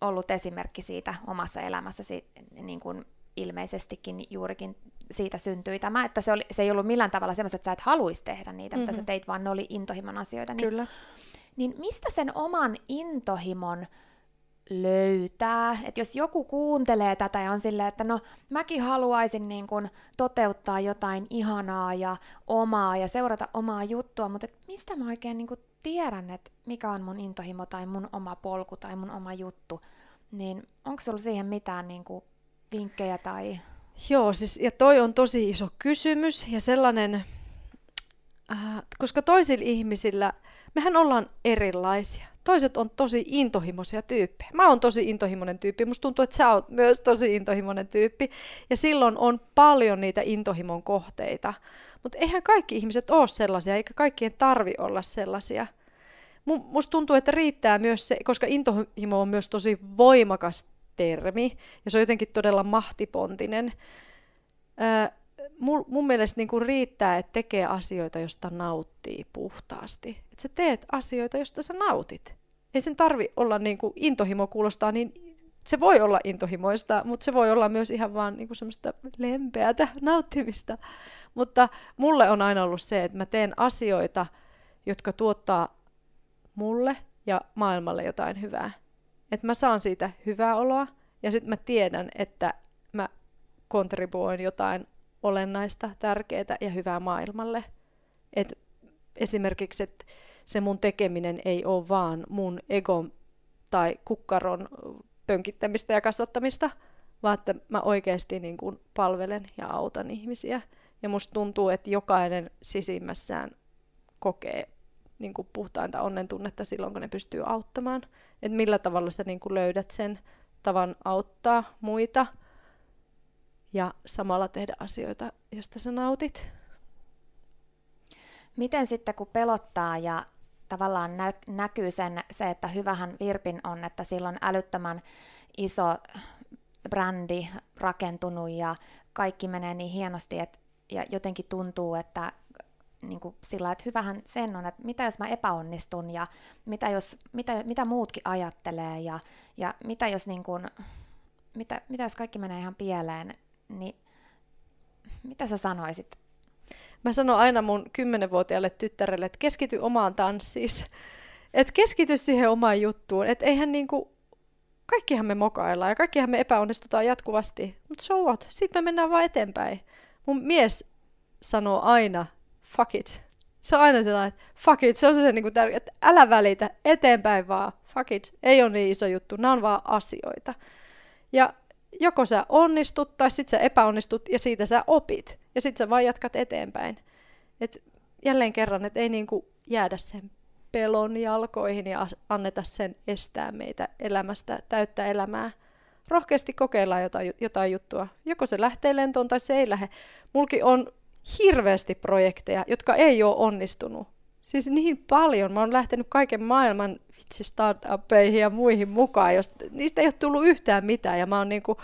ollut esimerkki siitä omassa elämässäsi niin kuin ilmeisestikin juurikin siitä syntyi tämä, että se, oli, se ei ollut millään tavalla semmoista, että sä et haluaisi tehdä niitä, mm-hmm. mitä sä teit, vaan ne oli intohimon asioita. Niin, Kyllä. Niin mistä sen oman intohimon löytää? Että jos joku kuuntelee tätä ja on silleen, että no mäkin haluaisin niin kun toteuttaa jotain ihanaa ja omaa ja seurata omaa juttua, mutta et mistä mä oikein niin kun tiedän, että mikä on mun intohimo tai mun oma polku tai mun oma juttu, niin onko sulla siihen mitään niin vinkkejä tai... Joo, siis, ja toi on tosi iso kysymys ja sellainen, äh, koska toisilla ihmisillä, mehän ollaan erilaisia. Toiset on tosi intohimoisia tyyppejä. Mä oon tosi intohimoinen tyyppi. Musta tuntuu, että sä oot myös tosi intohimoinen tyyppi. Ja silloin on paljon niitä intohimon kohteita. Mutta eihän kaikki ihmiset ole sellaisia, eikä kaikkien tarvi olla sellaisia. Musta tuntuu, että riittää myös se, koska intohimo on myös tosi voimakas termi, ja se on jotenkin todella mahtipontinen. Öö, mun, mun mielestä niin kuin riittää, että tekee asioita, josta nauttii puhtaasti. Että sä teet asioita, josta sä nautit. Ei sen tarvi olla niin kuin intohimo kuulostaa niin se voi olla intohimoista, mutta se voi olla myös ihan vaan niin kuin semmoista lempeätä nauttimista. Mutta mulle on aina ollut se, että mä teen asioita, jotka tuottaa mulle ja maailmalle jotain hyvää. Että mä saan siitä hyvää oloa ja sitten mä tiedän, että mä kontribuoin jotain olennaista, tärkeää ja hyvää maailmalle. Et esimerkiksi, että se mun tekeminen ei ole vaan mun egon tai kukkaron pönkittämistä ja kasvattamista, vaan että mä oikeasti niin kuin palvelen ja autan ihmisiä. Ja musta tuntuu, että jokainen sisimmässään kokee niin kuin puhtainta onnen tunnetta silloin, kun ne pystyy auttamaan. Että millä tavalla sä niin kuin löydät sen tavan auttaa muita ja samalla tehdä asioita, joista sä nautit. Miten sitten, kun pelottaa ja tavallaan nä- näkyy sen, se, että hyvähän Virpin on, että sillä on älyttömän iso brändi rakentunut ja kaikki menee niin hienosti, että, ja jotenkin tuntuu, että niin kuin sillä, että hyvähän sen on, että mitä jos mä epäonnistun ja mitä, jos, mitä, mitä muutkin ajattelee ja, ja mitä, jos niin kuin, mitä, mitä jos kaikki menee ihan pieleen, niin mitä sä sanoisit Mä sanon aina mun kymmenenvuotiaalle tyttärelle, että keskity omaan tanssiis. Että keskity siihen omaan juttuun. Että eihän niinku, kaikkihan me mokaillaan ja kaikkihan me epäonnistutaan jatkuvasti. Mutta so what? Sitten me mennään vaan eteenpäin. Mun mies sanoo aina, fuck it. Se on aina sellainen, että fuck it, se on se niinku tärkeä, että älä välitä, eteenpäin vaan, fuck it. Ei ole niin iso juttu, nämä on vaan asioita. Ja joko sä onnistut tai sit sä epäonnistut ja siitä sä opit. Ja sit sä vaan jatkat eteenpäin. Et jälleen kerran, että ei niinku jäädä sen pelon jalkoihin ja anneta sen estää meitä elämästä, täyttää elämää. Rohkeasti kokeillaan jotain, jotain juttua. Joko se lähtee lentoon tai se ei lähde. Mulki on hirveästi projekteja, jotka ei ole onnistunut. Siis niin paljon. Mä oon lähtenyt kaiken maailman vitsi startupeihin ja muihin mukaan, jos niistä ei ole tullut yhtään mitään ja mä oon niinku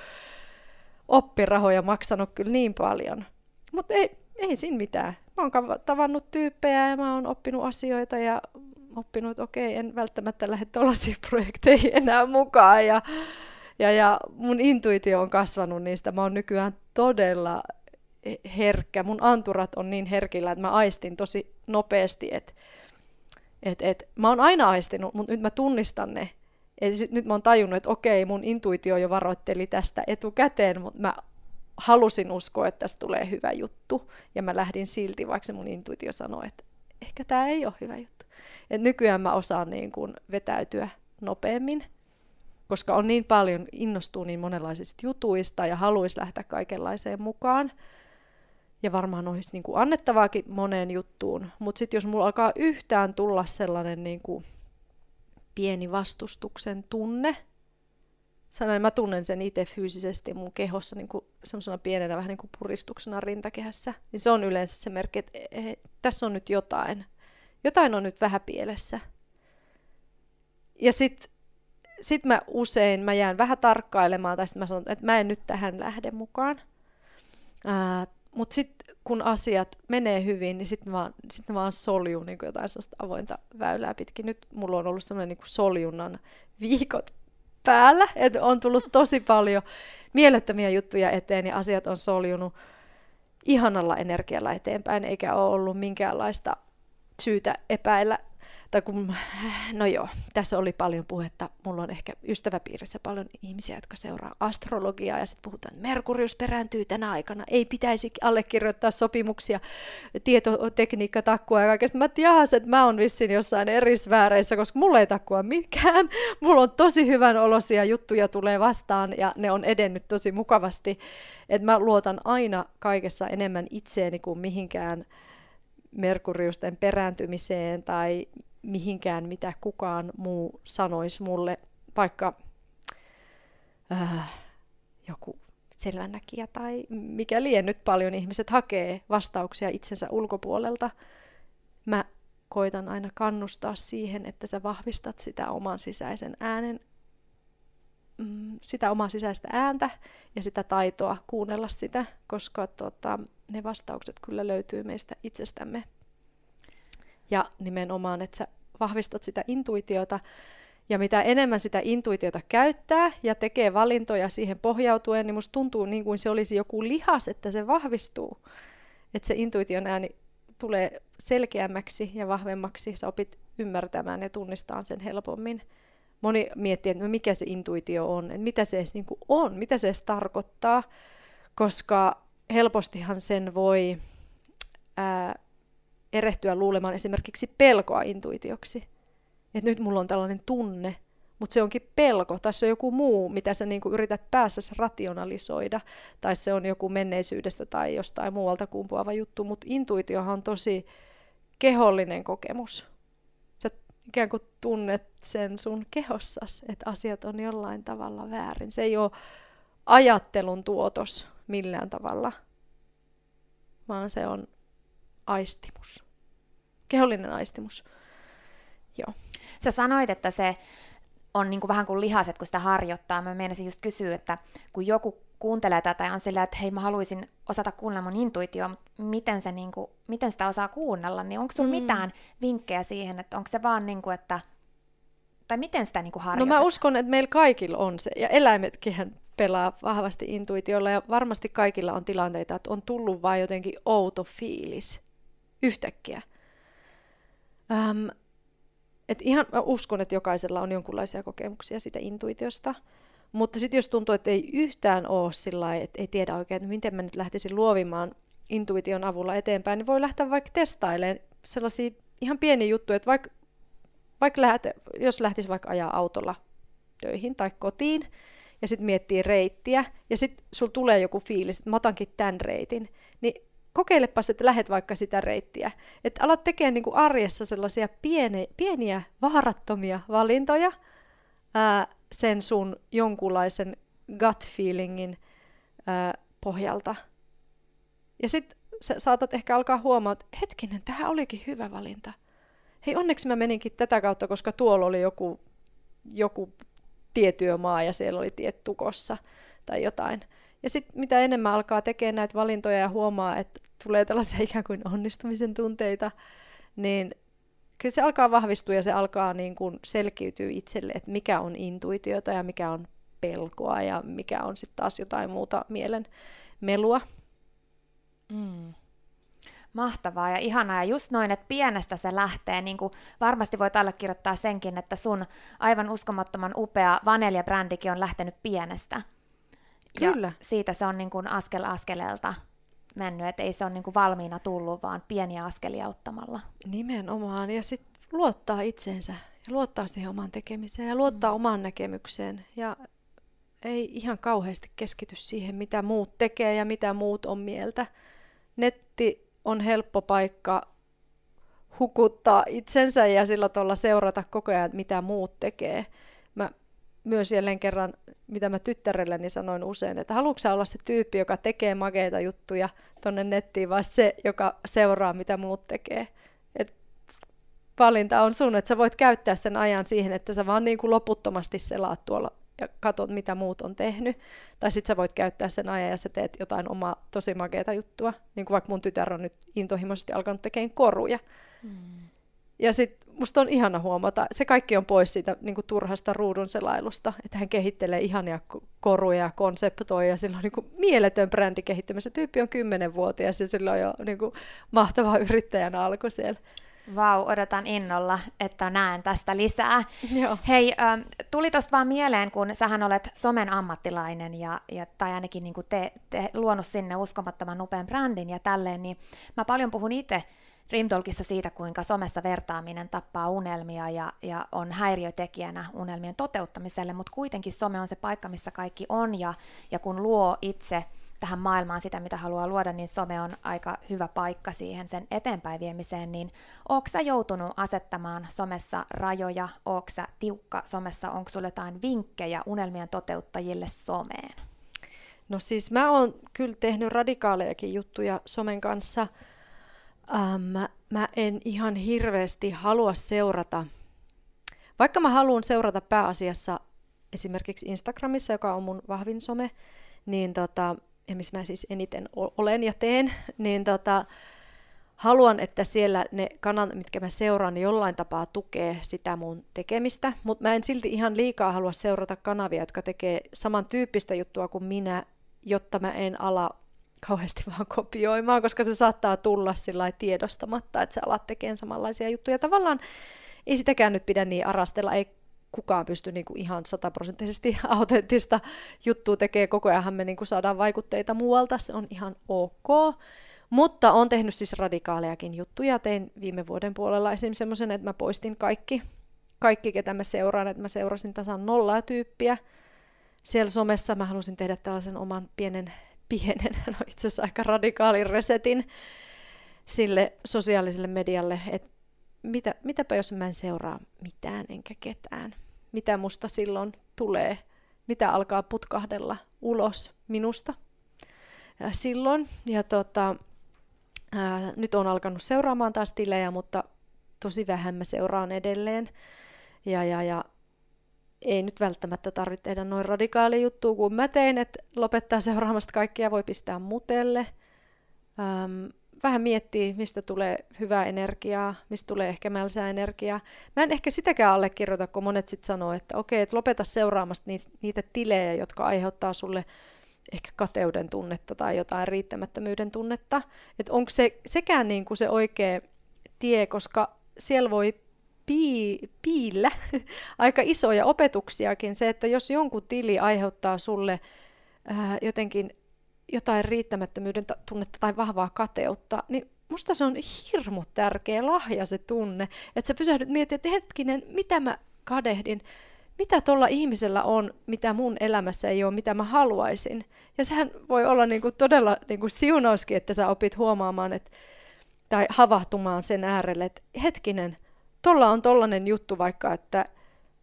oppirahoja maksanut kyllä niin paljon. Mutta ei, ei siinä mitään. Mä oon tavannut tyyppejä ja mä oon oppinut asioita ja oppinut, että okei, en välttämättä lähde tuollaisiin projekteihin enää mukaan. Ja, ja, ja mun intuitio on kasvanut niistä. Mä oon nykyään todella herkkä. Mun anturat on niin herkillä, että mä aistin tosi nopeasti, että et, et, mä oon aina aistinut, mutta nyt mä tunnistan ne. Et sit, nyt mä oon tajunnut, että okei, mun intuitio jo varoitteli tästä etukäteen, mutta mä halusin uskoa, että tästä tulee hyvä juttu. Ja mä lähdin silti, vaikka se mun intuitio sanoi, että ehkä tämä ei ole hyvä juttu. Et nykyään mä osaan niin kun vetäytyä nopeammin, koska on niin paljon, innostuu niin monenlaisista jutuista ja haluaisi lähteä kaikenlaiseen mukaan ja varmaan olisi niin kuin annettavaakin moneen juttuun, mutta sitten jos mulla alkaa yhtään tulla sellainen niin kuin pieni vastustuksen tunne, Sanoin, mä tunnen sen itse fyysisesti mun kehossa niin semmoisena pienenä vähän niin kuin puristuksena rintakehässä, niin se on yleensä se merkki, että e, e, tässä on nyt jotain. Jotain on nyt vähän pielessä. Ja sitten sit mä usein, mä jään vähän tarkkailemaan, tai sitten mä sanon, että mä en nyt tähän lähde mukaan. Mutta sitten kun asiat menee hyvin, niin sitten vaan, sit vaan soljuu niin jotain sellaista avointa väylää pitkin. Nyt mulla on ollut semmoinen niin soljunnan viikot päällä, että on tullut tosi paljon mielettömiä juttuja eteen ja asiat on soljunut ihanalla energialla eteenpäin, eikä ole ollut minkäänlaista syytä epäillä tai kun, no joo, tässä oli paljon puhetta, mulla on ehkä ystäväpiirissä paljon ihmisiä, jotka seuraa astrologiaa ja sitten puhutaan, että Merkurius perääntyy tänä aikana, ei pitäisi allekirjoittaa sopimuksia, tietotekniikka takkua ja kaikesta. Mä tiedän, että mä oon vissiin jossain eri sfääreissä, koska mulla ei takkua mikään. Mulla on tosi hyvän olosia juttuja tulee vastaan ja ne on edennyt tosi mukavasti. Että mä luotan aina kaikessa enemmän itseeni kuin mihinkään Merkuriusten perääntymiseen tai mihinkään, mitä kukaan muu sanoisi mulle, vaikka äh, joku selvännäkijä tai mikä lien nyt paljon ihmiset hakee vastauksia itsensä ulkopuolelta. Mä koitan aina kannustaa siihen, että sä vahvistat sitä oman sisäisen äänen mm, sitä omaa sisäistä ääntä ja sitä taitoa kuunnella sitä, koska tota, ne vastaukset kyllä löytyy meistä itsestämme. Ja nimenomaan, että sä vahvistat sitä intuitiota, ja mitä enemmän sitä intuitiota käyttää ja tekee valintoja siihen pohjautuen, niin musta tuntuu niin kuin se olisi joku lihas, että se vahvistuu. Että se intuition ääni tulee selkeämmäksi ja vahvemmaksi, sä opit ymmärtämään ja tunnistamaan sen helpommin. Moni miettii, että no mikä se intuitio on, että mitä se edes niin on, mitä se edes tarkoittaa, koska helpostihan sen voi ää, erehtyä luulemaan esimerkiksi pelkoa intuitioksi. Että nyt mulla on tällainen tunne, mutta se onkin pelko, tai se on joku muu, mitä sä niinku yrität päässä rationalisoida, tai se on joku menneisyydestä tai jostain muualta kumpuava juttu, mutta intuitiohan on tosi kehollinen kokemus. Sä ikään kuin tunnet sen sun kehossas, että asiat on jollain tavalla väärin. Se ei ole ajattelun tuotos millään tavalla, vaan se on aistimus. Kehollinen aistimus. Joo. Sä sanoit, että se on niin kuin vähän kuin lihaset, kun sitä harjoittaa. Mä meinasin just kysyä, että kun joku kuuntelee tätä ja on sillä, että hei mä haluaisin osata kuunnella mun intuitio, mutta miten, se niin kuin, miten sitä osaa kuunnella, niin onko sulla mm. mitään vinkkejä siihen, että onko se vaan niin kuin, että tai miten sitä niin kuin No mä uskon, että meillä kaikilla on se, ja eläimetkin pelaa vahvasti intuitiolla, ja varmasti kaikilla on tilanteita, että on tullut vain jotenkin outo fiilis yhtäkkiä. Ähm, et ihan mä uskon, että jokaisella on jonkunlaisia kokemuksia sitä intuitiosta. Mutta sitten jos tuntuu, että ei yhtään ole sillä että ei tiedä oikein, että miten mä nyt lähtisin luovimaan intuition avulla eteenpäin, niin voi lähteä vaikka testailemaan sellaisia ihan pieniä juttuja, että vaikka, vaikka lähte, jos lähtisi vaikka ajaa autolla töihin tai kotiin, ja sitten miettii reittiä, ja sitten sulla tulee joku fiilis, että mä otankin tämän reitin, niin kokeilepas, että lähet vaikka sitä reittiä. Että alat tekemään niin kuin arjessa sellaisia pieni, pieniä, vaarattomia valintoja ää, sen sun jonkunlaisen gut feelingin ää, pohjalta. Ja sitten saatat ehkä alkaa huomaa, että hetkinen, tähän olikin hyvä valinta. Hei, onneksi mä meninkin tätä kautta, koska tuolla oli joku, joku tietyömaa ja siellä oli tiet tukossa tai jotain. Ja sitten mitä enemmän alkaa tekemään näitä valintoja ja huomaa, että tulee tällaisia ikään kuin onnistumisen tunteita, niin kyllä se alkaa vahvistua ja se alkaa niin kuin selkiytyä itselle, että mikä on intuitiota ja mikä on pelkoa ja mikä on sitten taas jotain muuta mielen melua. Mm. Mahtavaa ja ihanaa. Ja just noin, että pienestä se lähtee. Niin kuin varmasti voit allekirjoittaa senkin, että sun aivan uskomattoman upea Vanelja-brändikin on lähtenyt pienestä. Kyllä. Ja siitä se on niin kuin askel askeleelta mennyt, että ei se ole niin kuin valmiina tullut, vaan pieniä askelia ottamalla. Nimenomaan, ja sitten luottaa itseensä, ja luottaa siihen omaan tekemiseen, ja luottaa mm. omaan näkemykseen, ja ei ihan kauheasti keskity siihen, mitä muut tekee ja mitä muut on mieltä. Netti on helppo paikka hukuttaa itsensä ja sillä tavalla seurata koko ajan, mitä muut tekee. Myös jälleen kerran, mitä mä tyttärelleni sanoin usein, että haluatko olla se tyyppi, joka tekee makeita juttuja tonne nettiin, vai se, joka seuraa, mitä muut tekee. Et valinta on sun, että sä voit käyttää sen ajan siihen, että sä vaan niin kuin loputtomasti selaat tuolla ja katsot, mitä muut on tehnyt. Tai sitten sä voit käyttää sen ajan ja sä teet jotain omaa tosi makeita juttua. Niin kuin vaikka mun tytär on nyt intohimoisesti alkanut tekemään koruja. Mm. Ja sitten musta on ihana huomata, se kaikki on pois siitä niin kuin turhasta ruudun selailusta, että hän kehittelee ihania koruja ja konseptoi ja sillä on niin kuin mieletön brändi kehittymässä. Tyyppi on 10-vuotias ja sillä on jo niin kuin mahtava yrittäjän alku siellä. Vau, odotan innolla, että näen tästä lisää. Joo. Hei, ähm, tuli tuosta vaan mieleen, kun sähän olet somen ammattilainen ja, ja tai ainakin niin te, te luonut sinne uskomattoman upean brändin ja tälleen, niin mä paljon puhun itse Dreamtalkissa siitä, kuinka somessa vertaaminen tappaa unelmia ja, ja on häiriötekijänä unelmien toteuttamiselle, mutta kuitenkin some on se paikka, missä kaikki on ja, ja kun luo itse tähän maailmaan sitä, mitä haluaa luoda, niin some on aika hyvä paikka siihen sen eteenpäin viemiseen, niin onko sä joutunut asettamaan somessa rajoja, onko sä tiukka somessa, onko sulla jotain vinkkejä unelmien toteuttajille someen? No siis mä oon kyllä tehnyt radikaalejakin juttuja somen kanssa, ähm, mä en ihan hirveästi halua seurata, vaikka mä haluan seurata pääasiassa esimerkiksi Instagramissa, joka on mun vahvin some, niin tota, ja missä mä siis eniten olen ja teen, niin tota, haluan, että siellä ne kanavat, mitkä mä seuraan, niin jollain tapaa tukee sitä mun tekemistä, mutta mä en silti ihan liikaa halua seurata kanavia, jotka tekee samantyyppistä juttua kuin minä, jotta mä en ala kauheasti vaan kopioimaan, koska se saattaa tulla sillä tiedostamatta, että sä alat tekemään samanlaisia juttuja. Tavallaan ei sitäkään nyt pidä niin arastella, ei kukaan pysty niin kuin ihan sataprosenttisesti autenttista juttua tekemään. Koko ajan me niin kuin saadaan vaikutteita muualta, se on ihan ok. Mutta on tehnyt siis radikaalejakin juttuja. Tein viime vuoden puolella esimerkiksi semmoisen, että mä poistin kaikki, kaikki, ketä mä seuraan, että mä seurasin tasan nollaa tyyppiä. Siellä somessa mä halusin tehdä tällaisen oman pienen, pienen, no itse asiassa aika radikaalin resetin sille sosiaaliselle medialle, että mitä, mitäpä jos mä en seuraa mitään enkä ketään. Mitä musta silloin tulee? Mitä alkaa putkahdella ulos minusta ja silloin? Ja tota, ää, nyt on alkanut seuraamaan taas tilejä, mutta tosi vähän mä seuraan edelleen. Ja, ja, ja ei nyt välttämättä tarvitse tehdä noin radikaali juttu kuin mä tein, että lopettaa seuraamasta kaikkia, voi pistää mutelle. Ähm, vähän miettii, mistä tulee hyvää energiaa, mistä tulee ehkä mälsää energiaa. Mä en ehkä sitäkään allekirjoita, kun monet sitten sanoo, että okei, että lopeta seuraamasta niitä, niitä tilejä, jotka aiheuttaa sulle ehkä kateuden tunnetta tai jotain riittämättömyyden tunnetta. Että onko se sekään niin kuin se oikea tie, koska siellä voi pii, piillä aika isoja opetuksiakin. Se, että jos jonkun tili aiheuttaa sulle ää, jotenkin jotain riittämättömyyden tunnetta tai vahvaa kateutta, niin musta se on hirmu tärkeä lahja se tunne, että sä pysähdyt miettimään, että hetkinen, mitä mä kadehdin, mitä tuolla ihmisellä on, mitä mun elämässä ei ole, mitä mä haluaisin. Ja sehän voi olla niinku todella niinku siunauskin, että sä opit huomaamaan, että, tai havahtumaan sen äärelle, että hetkinen, tuolla on tollanen juttu vaikka, että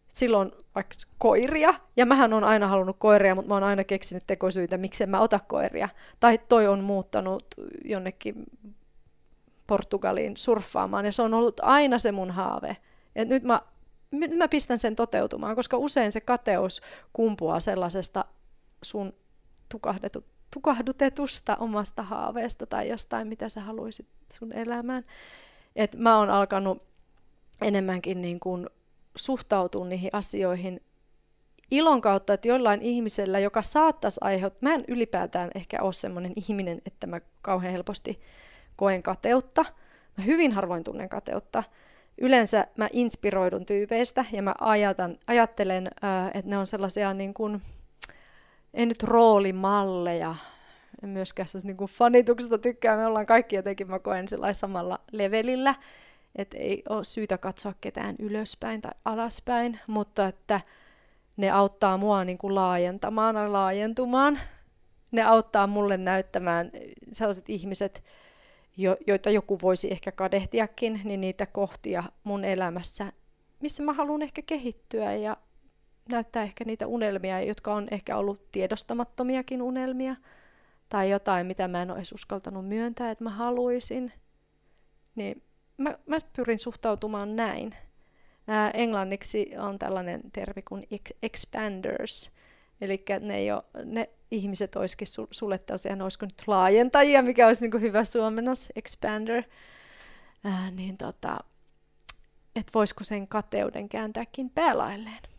silloin vaikka koiria, ja mähän on aina halunnut koiria, mutta mä oon aina keksinyt tekosyitä, miksi mä ota koiria. Tai toi on muuttanut jonnekin Portugaliin surffaamaan, ja se on ollut aina se mun haave. Et nyt mä, nyt mä pistän sen toteutumaan, koska usein se kateus kumpuaa sellaisesta sun tukahdetut, tukahdutetusta omasta haaveesta tai jostain, mitä sä haluaisit sun elämään. Et mä oon alkanut enemmänkin niin kuin suhtautua niihin asioihin ilon kautta, että jollain ihmisellä, joka saattaisi aiheuttaa, mä en ylipäätään ehkä ole semmoinen ihminen, että mä kauhean helposti koen kateutta. Mä hyvin harvoin tunnen kateutta. Yleensä mä inspiroidun tyypeistä ja mä ajatan, ajattelen, että ne on sellaisia niin kuin, ei nyt roolimalleja, en myöskään niin kuin fanituksesta tykkää, me ollaan kaikki jotenkin, mä koen samalla levelillä, että ei ole syytä katsoa ketään ylöspäin tai alaspäin, mutta että ne auttaa mua niin kuin laajentamaan ja laajentumaan. Ne auttaa mulle näyttämään sellaiset ihmiset, jo, joita joku voisi ehkä kadehtiakin, niin niitä kohtia mun elämässä, missä mä haluan ehkä kehittyä ja näyttää ehkä niitä unelmia, jotka on ehkä ollut tiedostamattomiakin unelmia, tai jotain, mitä mä en ole edes uskaltanut myöntää, että mä haluaisin. Niin mä, mä pyrin suhtautumaan näin. Ää, englanniksi on tällainen termi kuin expanders, eli ne, ne ihmiset olisikin su, sulle tällaisia, ne olisiko nyt laajentajia, mikä olisi niin hyvä suomennos, expander, ää, niin tota, että voisiko sen kateuden kääntääkin päälailleen.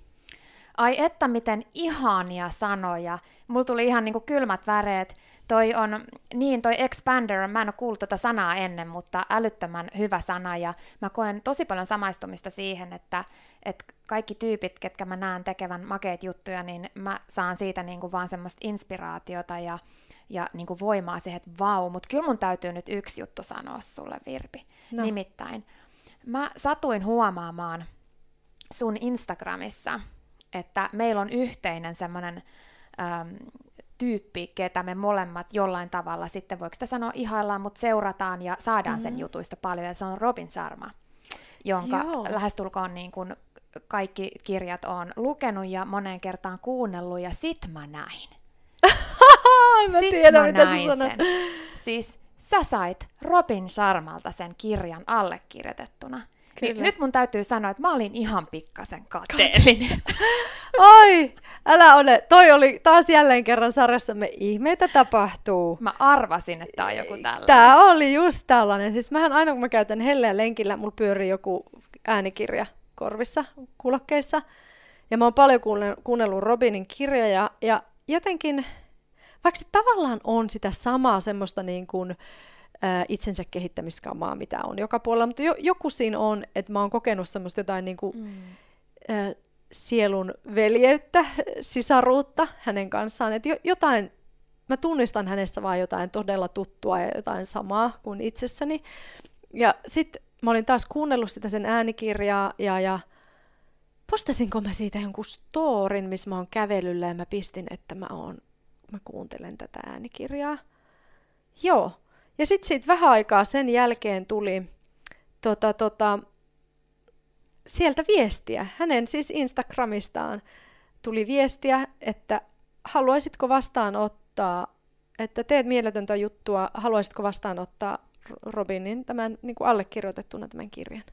Ai että miten ihania sanoja. Mulla tuli ihan niinku kylmät väreet. Toi on, niin toi expander, mä en ole kuullut tuota sanaa ennen, mutta älyttömän hyvä sana ja mä koen tosi paljon samaistumista siihen, että, että kaikki tyypit, ketkä mä näen tekevän makeita juttuja, niin mä saan siitä niinku vaan semmoista inspiraatiota ja, ja niinku voimaa siihen, että vau, mutta kyllä mun täytyy nyt yksi juttu sanoa sulle, Virpi. No. Nimittäin, mä satuin huomaamaan sun Instagramissa, että meillä on yhteinen semmoinen ähm, tyyppi, ketä me molemmat jollain tavalla sitten, voiko sitä sanoa ihaillaan, mutta seurataan ja saadaan mm-hmm. sen jutuista paljon, ja se on Robin Sharma, jonka Joo. lähestulkoon niin kuin kaikki kirjat on lukenut ja moneen kertaan kuunnellut, ja sit mä näin. mä sit tiedän, mä mitä näin sen. Siis sä sait Robin Sharmalta sen kirjan allekirjoitettuna. Niin nyt mun täytyy sanoa, että mä olin ihan pikkasen kateellinen. Oi, älä ole. Toi oli taas jälleen kerran sarjassamme ihmeitä tapahtuu. Mä arvasin, että tää on joku tällainen. Tää oli just tällainen. Siis mähän aina kun mä käytän helleä lenkillä, mulla pyörii joku äänikirja korvissa, kulokkeissa. Ja mä oon paljon kuunnellut Robinin kirjoja ja jotenkin, vaikka se tavallaan on sitä samaa semmoista niin kuin, ää, itsensä kehittämiskamaa, mitä on joka puolella, mutta jo, joku siinä on, että mä oon kokenut semmoista jotain niin kuin, mm. ää, sielun veljeyttä, sisaruutta hänen kanssaan, että jo, jotain, mä tunnistan hänessä vaan jotain todella tuttua ja jotain samaa kuin itsessäni. Ja sitten mä olin taas kuunnellut sitä sen äänikirjaa ja, ja postasinko mä siitä jonkun storin, missä mä oon kävelyllä ja mä pistin, että mä, oon, mä kuuntelen tätä äänikirjaa. Joo. Ja sitten siitä vähän aikaa sen jälkeen tuli tota, tota, sieltä viestiä. Hänen siis Instagramistaan tuli viestiä, että haluaisitko vastaanottaa, että teet mieletöntä juttua, haluaisitko vastaanottaa Robinin tämän niin kuin allekirjoitettuna tämän kirjan.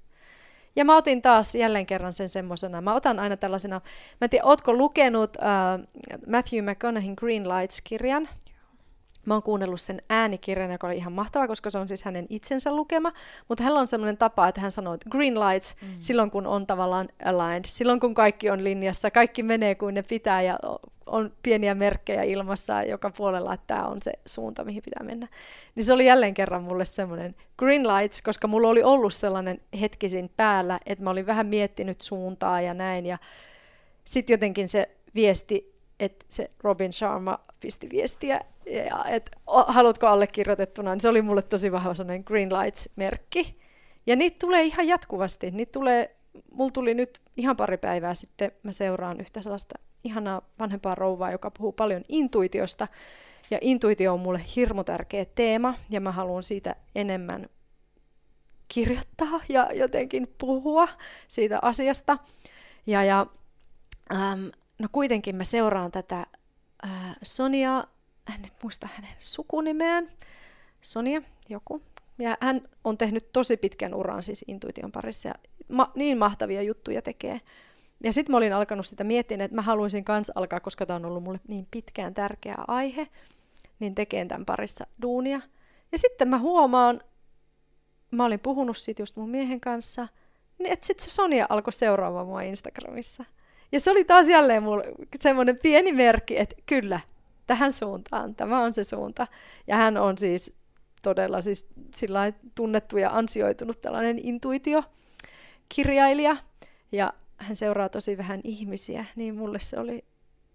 Ja mä otin taas jälleen kerran sen semmoisena, mä otan aina tällaisena, mä en tiedä, ootko lukenut uh, Matthew McConaughey Green Lights-kirjan? Mä oon kuunnellut sen äänikirjan, joka oli ihan mahtava, koska se on siis hänen itsensä lukema, mutta hänellä on semmoinen tapa, että hän sanoo, että green lights, mm. silloin kun on tavallaan aligned, silloin kun kaikki on linjassa, kaikki menee kuin ne pitää ja on pieniä merkkejä ilmassa joka puolella, että tämä on se suunta, mihin pitää mennä. Niin se oli jälleen kerran mulle semmoinen green lights, koska mulla oli ollut sellainen hetkisin päällä, että mä olin vähän miettinyt suuntaa ja näin, ja sitten jotenkin se viesti, että se Robin Sharma pisti viestiä, ja että haluatko allekirjoitettuna, niin se oli mulle tosi vahva sellainen green lights-merkki. Ja niitä tulee ihan jatkuvasti. Niitä tulee, mulla tuli nyt ihan pari päivää sitten, mä seuraan yhtä sellaista ihanaa vanhempaa rouvaa, joka puhuu paljon intuitiosta. Ja intuitio on mulle hirmu tärkeä teema, ja mä haluan siitä enemmän kirjoittaa ja jotenkin puhua siitä asiasta. Ja, ja ähm, no kuitenkin mä seuraan tätä äh, Sonia, en nyt muista hänen sukunimeään, Sonia joku. Ja hän on tehnyt tosi pitkän uran siis intuition parissa ja ma- niin mahtavia juttuja tekee. Ja sitten mä olin alkanut sitä miettiä, että mä haluaisin kanssa alkaa, koska tämä on ollut mulle niin pitkään tärkeä aihe, niin tekeen tämän parissa duunia. Ja sitten mä huomaan, mä olin puhunut siitä just mun miehen kanssa, niin että sitten se Sonia alkoi seuraamaan mua Instagramissa. Ja se oli taas jälleen mulle semmoinen pieni merkki, että kyllä, tähän suuntaan, tämä on se suunta. Ja hän on siis todella siis sillä tunnettu ja ansioitunut tällainen intuitiokirjailija. Ja hän seuraa tosi vähän ihmisiä, niin mulle se oli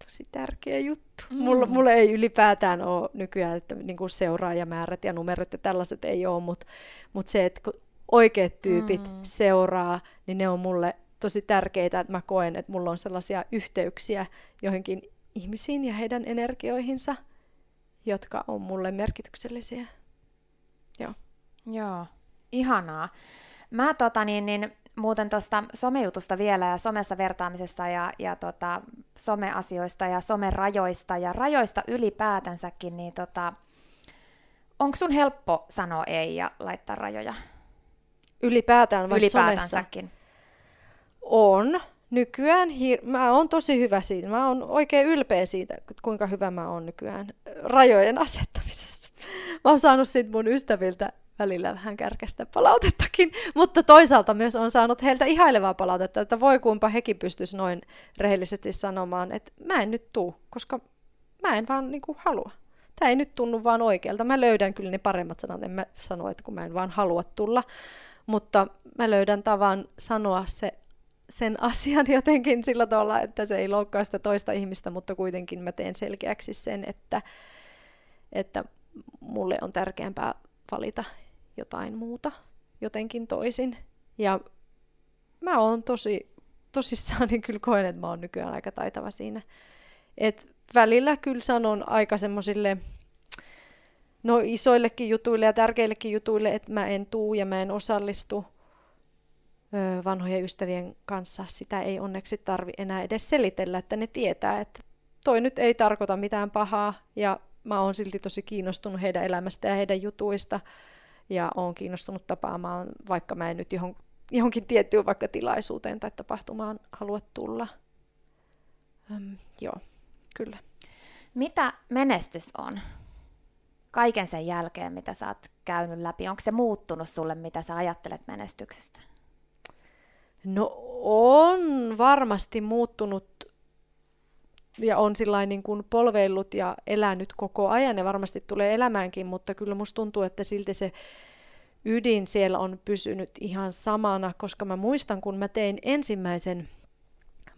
tosi tärkeä juttu. Mm. Mulle, mulle ei ylipäätään ole nykyään, että niin kuin seuraajamäärät ja numerot ja tällaiset ei ole, mutta mut se, että kun oikeat tyypit mm. seuraa, niin ne on mulle tosi tärkeitä, että mä koen, että mulla on sellaisia yhteyksiä johonkin ihmisiin ja heidän energioihinsa, jotka on mulle merkityksellisiä. Joo. Joo, ihanaa. Mä tota niin, niin muuten tuosta somejutusta vielä ja somessa vertaamisesta ja, ja tota, someasioista ja somerajoista ja rajoista ylipäätänsäkin, niin tota, onko sun helppo sanoa ei ja laittaa rajoja? Ylipäätään vai Ylipäätänsäkin. Somessa? On. Nykyään hir- mä oon tosi hyvä siitä. Mä oon oikein ylpeä siitä, kuinka hyvä mä oon nykyään rajojen asettamisessa. Mä oon saanut siitä mun ystäviltä välillä vähän kärkästä palautettakin, mutta toisaalta myös on saanut heiltä ihailevaa palautetta, että voi kuinka hekin pystyisi noin rehellisesti sanomaan, että mä en nyt tuu, koska mä en vaan niinku halua. Tämä ei nyt tunnu vaan oikealta. Mä löydän kyllä ne paremmat sanat, en mä sano, että kun mä en vaan halua tulla, mutta mä löydän tavan sanoa se sen asian jotenkin sillä tavalla, että se ei loukkaa sitä toista ihmistä, mutta kuitenkin mä teen selkeäksi sen, että, että mulle on tärkeämpää valita jotain muuta jotenkin toisin. Ja mä oon tosi tosissaan, niin kyllä koen, että mä oon nykyään aika taitava siinä. Et välillä kyllä sanon aika semmoisille no isoillekin jutuille ja tärkeillekin jutuille, että mä en tuu ja mä en osallistu vanhojen ystävien kanssa. Sitä ei onneksi tarvi enää edes selitellä, että ne tietää, että toi nyt ei tarkoita mitään pahaa ja mä oon silti tosi kiinnostunut heidän elämästä ja heidän jutuista ja oon kiinnostunut tapaamaan, vaikka mä en nyt johon johonkin tiettyyn vaikka tilaisuuteen tai tapahtumaan haluat tulla. Öm, joo, kyllä. Mitä menestys on? Kaiken sen jälkeen, mitä sä oot käynyt läpi, onko se muuttunut sulle, mitä sä ajattelet menestyksestä? No on varmasti muuttunut ja on sillä niin kuin polveillut ja elänyt koko ajan ja varmasti tulee elämäänkin, mutta kyllä musta tuntuu, että silti se ydin siellä on pysynyt ihan samana, koska mä muistan, kun mä tein ensimmäisen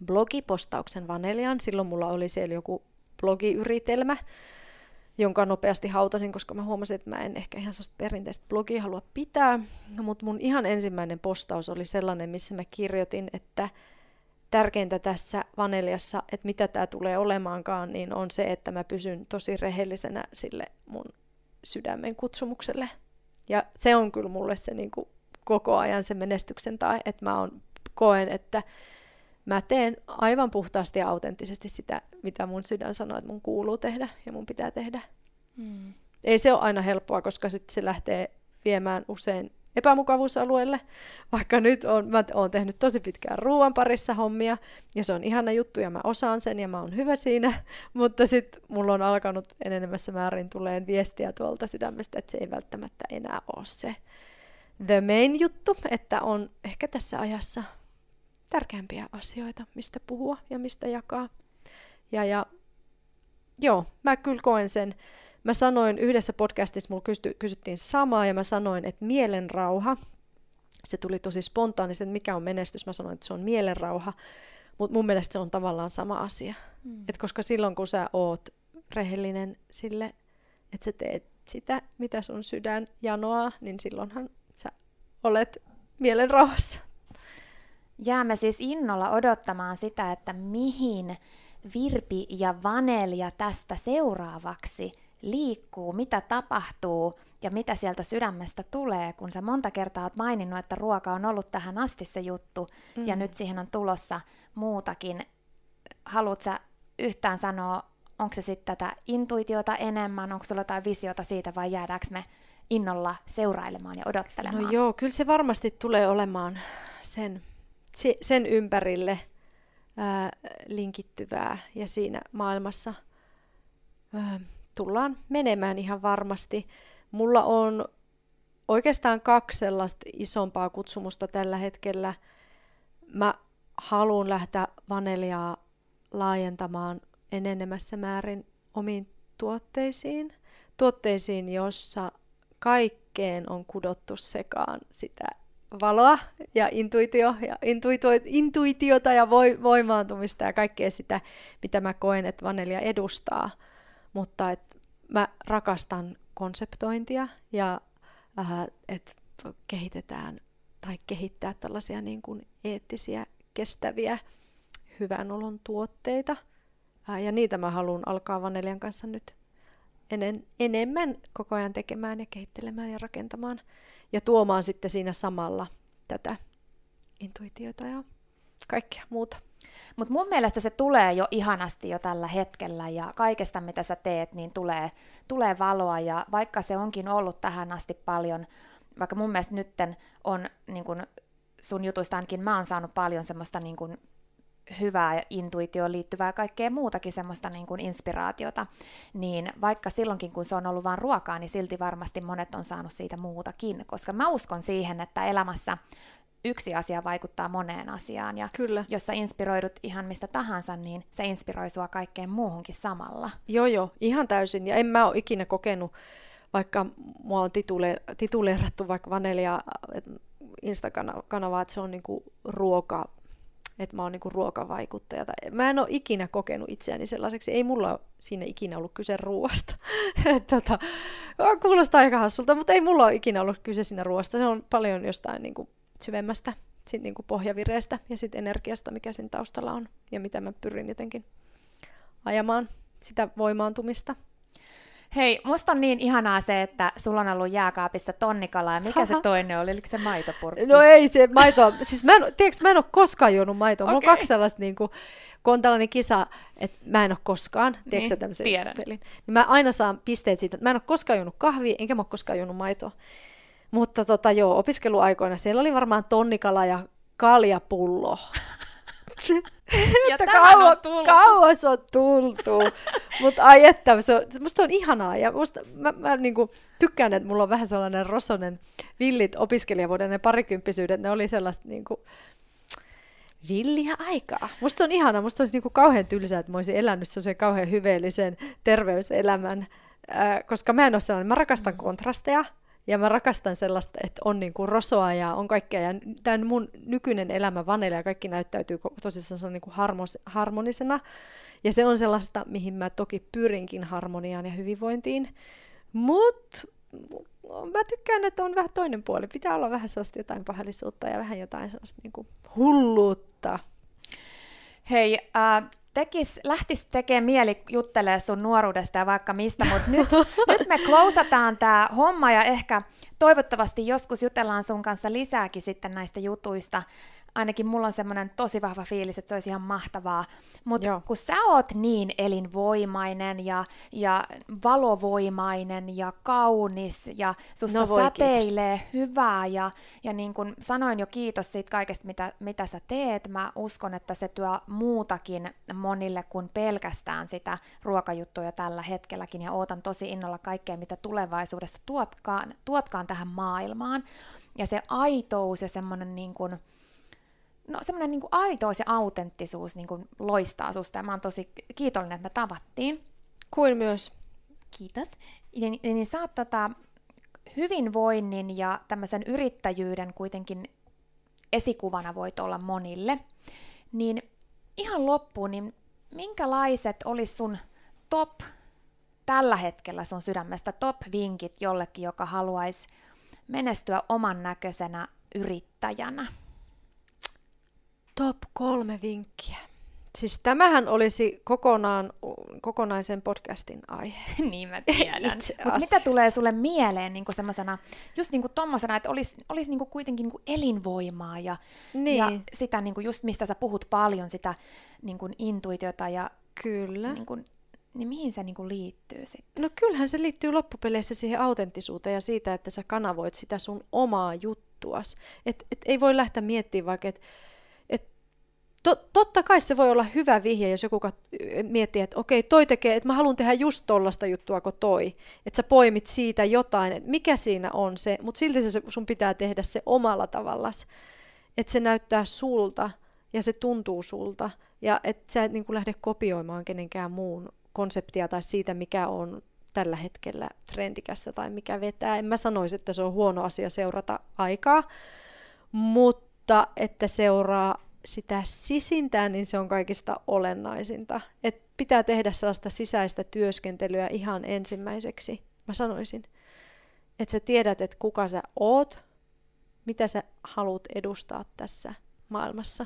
blogipostauksen Vanelian, silloin mulla oli siellä joku blogiyritelmä, jonka nopeasti hautasin, koska mä huomasin, että mä en ehkä ihan sellaista perinteistä blogia halua pitää. Mutta mun ihan ensimmäinen postaus oli sellainen, missä mä kirjoitin, että tärkeintä tässä vaneliassa, että mitä tämä tulee olemaankaan, niin on se, että mä pysyn tosi rehellisenä sille mun sydämen kutsumukselle. Ja se on kyllä mulle se niin kuin koko ajan se menestyksen tai, että mä on, koen, että mä teen aivan puhtaasti ja autenttisesti sitä, mitä mun sydän sanoo, että mun kuuluu tehdä ja mun pitää tehdä. Mm. Ei se ole aina helppoa, koska sitten se lähtee viemään usein epämukavuusalueelle, vaikka nyt on, mä oon tehnyt tosi pitkään ruoan parissa hommia, ja se on ihana juttu, ja mä osaan sen, ja mä oon hyvä siinä, mutta sitten mulla on alkanut enenemässä määrin tuleen viestiä tuolta sydämestä, että se ei välttämättä enää ole se the main juttu, että on ehkä tässä ajassa tärkeämpiä asioita, mistä puhua ja mistä jakaa. Ja, ja joo, mä kyllä koen sen. Mä sanoin yhdessä podcastissa, mulla kysy, kysyttiin samaa, ja mä sanoin, että mielenrauha, se tuli tosi spontaanisti, että mikä on menestys. Mä sanoin, että se on mielenrauha, mutta mun mielestä se on tavallaan sama asia. Mm. Et koska silloin, kun sä oot rehellinen sille, että sä teet sitä, mitä sun sydän janoaa, niin silloinhan sä olet mielenrauhassa. Jäämme siis innolla odottamaan sitä, että mihin Virpi ja Vanelia tästä seuraavaksi liikkuu, mitä tapahtuu ja mitä sieltä sydämestä tulee, kun sä monta kertaa oot maininnut, että ruoka on ollut tähän asti se juttu mm. ja nyt siihen on tulossa muutakin. Haluatko sä yhtään sanoa, onko se sitten tätä intuitiota enemmän, onko sulla jotain visiota siitä vai jäädäänkö me innolla seurailemaan ja odottelemaan? No joo, kyllä se varmasti tulee olemaan sen sen ympärille ää, linkittyvää ja siinä maailmassa ää, tullaan menemään ihan varmasti. Mulla on oikeastaan kaksi sellaista isompaa kutsumusta tällä hetkellä. Mä haluan lähteä vaneliaa laajentamaan enenemässä määrin omiin tuotteisiin. Tuotteisiin, jossa kaikkeen on kudottu sekaan sitä valoa ja intuitio, ja intuitio, intuitiota ja voi, voimaantumista ja kaikkea sitä, mitä mä koen, että Vanelia edustaa. Mutta et mä rakastan konseptointia ja äh, että kehitetään tai kehittää tällaisia niin kuin eettisiä, kestäviä, hyvän olon tuotteita. Äh, ja niitä mä haluan alkaa Vanelian kanssa nyt enen, enemmän koko ajan tekemään ja kehittelemään ja rakentamaan ja tuomaan sitten siinä samalla tätä intuitiota ja kaikkea muuta. Mutta mun mielestä se tulee jo ihanasti jo tällä hetkellä ja kaikesta mitä sä teet, niin tulee, tulee valoa ja vaikka se onkin ollut tähän asti paljon, vaikka mun mielestä nytten on niin kun sun jutuista ainakin mä oon saanut paljon semmoista niin kun hyvää ja intuitioon liittyvää kaikkea muutakin semmoista niin kuin inspiraatiota, niin vaikka silloinkin kun se on ollut vain ruokaa, niin silti varmasti monet on saanut siitä muutakin, koska mä uskon siihen, että elämässä yksi asia vaikuttaa moneen asiaan, ja Kyllä. jos sä inspiroidut ihan mistä tahansa, niin se inspiroi sua kaikkeen muuhunkin samalla. Joo, joo, ihan täysin, ja en mä ole ikinä kokenut, vaikka mua on titule, tituleerattu vaikka Vanelia Insta-kanavaa, että se on niinku ruoka että mä oon niinku ruokavaikuttaja. Tai mä en ole ikinä kokenut itseäni sellaiseksi. Ei mulla siinä ikinä ollut kyse ruoasta. tota, kuulostaa aika hassulta, mutta ei mulla ole ikinä ollut kyse siinä ruoasta. Se on paljon jostain niinku syvemmästä sit niinku pohjavireestä ja sit energiasta, mikä siinä taustalla on. Ja mitä mä pyrin jotenkin ajamaan sitä voimaantumista. Hei, musta on niin ihanaa se, että sulla on ollut jääkaapissa tonnikala, ja mikä se toinen oli? Oliko se maitopurkki? No ei se maito, siis mä en, tiedätkö, mä en ole koskaan juonut maitoa. Okay. Mulla on kaksi sellaista, niin kuin, kun on tällainen kisa, että mä en ole koskaan, tiedätkö niin, tämmöisen pelin, niin mä aina saan pisteet siitä, että mä en ole koskaan juonut kahvia, enkä mä ole koskaan juonut maitoa. Mutta tota, joo, opiskeluaikoina siellä oli varmaan tonnikala ja kaljapullo. Ja että tähän on kauan- tultu. kauas on tultu. Mutta ai että, se on, musta on ihanaa ja musta, mä, mä niinku tykkään, että mulla on vähän sellainen rosonen villit opiskelijavuoden ne parikymppisyydet, ne oli sellaista niinku, villiä aikaa. Musta on ihanaa, musta olisi niinku kauhean tylsää, että mä olisin elänyt sellaisen kauhean hyveellisen terveyselämän, ää, koska mä en ole sellainen, mä rakastan kontrasteja, ja mä rakastan sellaista, että on niinku rosoa ja on kaikkea. Ja tämän mun nykyinen elämä, vanille ja kaikki näyttäytyy tosissaan se on niinku harmos, harmonisena. Ja se on sellaista, mihin mä toki pyrinkin harmoniaan ja hyvinvointiin. Mutta mä tykkään, että on vähän toinen puoli. Pitää olla vähän sellaista jotain pahallisuutta ja vähän jotain sellaista niinku hulluutta. Hei, äh, tekis, lähtis tekemään mieli juttelee sun nuoruudesta ja vaikka mistä, mutta nyt, nyt me closataan tämä homma ja ehkä toivottavasti joskus jutellaan sun kanssa lisääkin sitten näistä jutuista. Ainakin mulla on semmoinen tosi vahva fiilis, että se olisi ihan mahtavaa. Mutta kun sä oot niin elinvoimainen ja, ja valovoimainen ja kaunis ja susta No voi, säteilee hyvää ja, ja niin kuin sanoin jo kiitos siitä kaikesta, mitä, mitä sä teet. Mä uskon, että se tuo muutakin monille kuin pelkästään sitä ruokajuttuja tällä hetkelläkin ja ootan tosi innolla kaikkea, mitä tulevaisuudessa tuotkaan, tuotkaan tähän maailmaan. Ja se aitous ja semmoinen niin kuin, no semmoinen niin kuin aitous ja autenttisuus niin kuin loistaa susta ja mä oon tosi kiitollinen, että me tavattiin. Kuin myös. Kiitos. Ja, niin, niin sä oot tota, hyvinvoinnin ja tämmöisen yrittäjyyden kuitenkin esikuvana voit olla monille. Niin ihan loppuun, niin minkälaiset olisi sun top tällä hetkellä sun sydämestä top-vinkit jollekin, joka haluaisi menestyä oman näköisenä yrittäjänä? Top kolme vinkkiä. Siis tämähän olisi kokonaan, kokonaisen podcastin aihe. niin mä tiedän. Mutta mitä tulee sulle mieleen niin semmoisena, just niin tommosena, että olisi olis niin kuitenkin niin elinvoimaa ja, Niin. ja sitä niin just mistä sä puhut paljon, sitä niin intuitiota ja Kyllä. niin, kuin, niin mihin se niin liittyy sitten? No kyllähän se liittyy loppupeleissä siihen autenttisuuteen ja siitä, että sä kanavoit sitä sun omaa juttuas. Et, et ei voi lähteä miettimään vaikka, että et, to, totta kai se voi olla hyvä vihje, jos joku kat- miettii, että okei, toi tekee, että mä haluan tehdä just tollasta juttua kuin toi. Että sä poimit siitä jotain, että mikä siinä on se, mutta silti se sun pitää tehdä se omalla tavallas. Että se näyttää sulta ja se tuntuu sulta. Ja että sä et niin lähde kopioimaan kenenkään muun konseptia tai siitä, mikä on tällä hetkellä trendikästä tai mikä vetää. En mä sanoisi, että se on huono asia seurata aikaa, mutta että seuraa sitä sisintää, niin se on kaikista olennaisinta. Et pitää tehdä sellaista sisäistä työskentelyä ihan ensimmäiseksi. Mä sanoisin, että sä tiedät, että kuka sä oot, mitä sä haluat edustaa tässä maailmassa,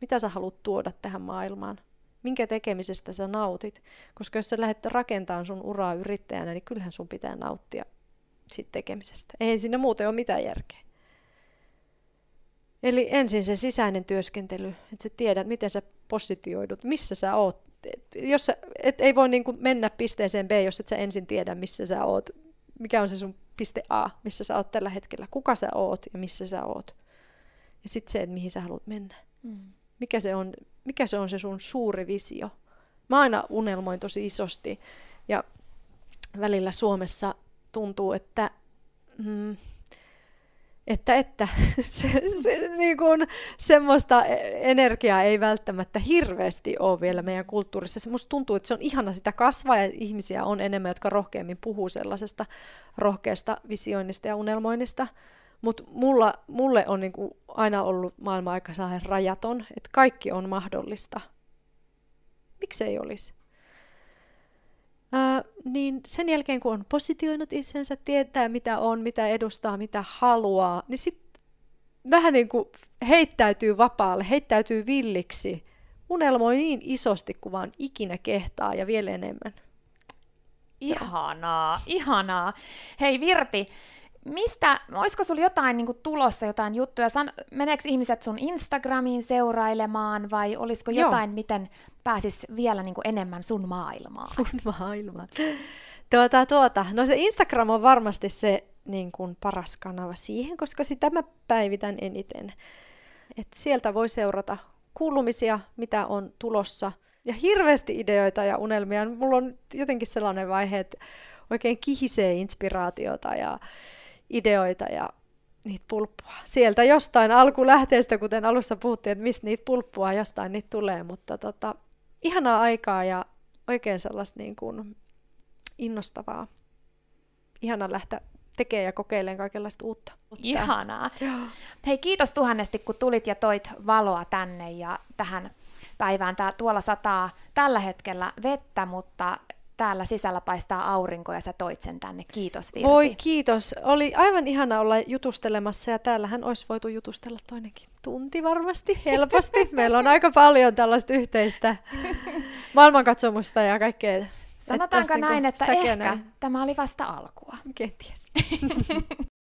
mitä sä haluat tuoda tähän maailmaan, minkä tekemisestä sä nautit. Koska jos sä lähdet rakentamaan sun uraa yrittäjänä, niin kyllähän sun pitää nauttia siitä tekemisestä. Ei siinä muuten ole mitään järkeä. Eli ensin se sisäinen työskentely, että sä tiedät, miten sä positioidut, missä sä oot. Et, jos sä, et ei voi niinku mennä pisteeseen B, jos et sä ensin tiedä, missä sä oot. Mikä on se sun piste A, missä sä oot tällä hetkellä. Kuka sä oot ja missä sä oot. Ja sitten se, että mihin sä haluat mennä. Mm. Mikä se, on, mikä se on se sun suuri visio. Mä aina unelmoin tosi isosti. Ja välillä Suomessa tuntuu, että... Mm, että, että se, se, niin kuin, semmoista energiaa ei välttämättä hirveästi ole vielä meidän kulttuurissa. Se musta tuntuu, että se on ihana sitä kasvaa ja ihmisiä on enemmän, jotka rohkeammin puhuu sellaisesta rohkeasta visioinnista ja unelmoinnista. Mutta mulle on niin kuin aina ollut maailma aika rajaton, että kaikki on mahdollista. Miksi ei olisi? Ää, niin sen jälkeen, kun on positioinut itsensä, tietää mitä on, mitä edustaa, mitä haluaa, niin sitten vähän niin kuin heittäytyy vapaalle, heittäytyy villiksi, unelmoi niin isosti kuin vaan ikinä kehtaa ja vielä enemmän. Ihanaa, ihanaa. Hei Virpi, mistä, olisiko sulla jotain niin kuin, tulossa, jotain juttuja? San, meneekö ihmiset sun Instagramiin seurailemaan vai olisiko Joo. jotain, miten pääsis vielä niin kuin, enemmän sun maailmaan? Mun maailma. Tuota, tuota. No se Instagram on varmasti se niin kuin paras kanava siihen, koska sitä mä päivitän eniten. Et sieltä voi seurata kuulumisia, mitä on tulossa, ja hirveästi ideoita ja unelmia. Mulla on jotenkin sellainen vaihe, että oikein kihisee inspiraatiota ja ideoita ja niitä pulppua. Sieltä jostain alkulähteestä, kuten alussa puhuttiin, että mistä niitä pulppua jostain niitä tulee, mutta tota, ihanaa aikaa ja oikein sellaista niin kuin innostavaa. Ihana lähteä tekemään ja kokeilemaan kaikenlaista uutta. Ihanaa. Hei, kiitos tuhannesti, kun tulit ja toit valoa tänne ja tähän päivään. Tää, tuolla sataa tällä hetkellä vettä, mutta täällä sisällä paistaa aurinko ja sä toit sen tänne. Kiitos Virpi. Voi kiitos. Oli aivan ihana olla jutustelemassa ja täällähän olisi voitu jutustella toinenkin tunti varmasti, helposti. Meillä on aika paljon tällaista yhteistä maailmankatsomusta ja kaikkea. Sanotaanko että näin, että ehkä näin. tämä oli vasta alkua. Kenties.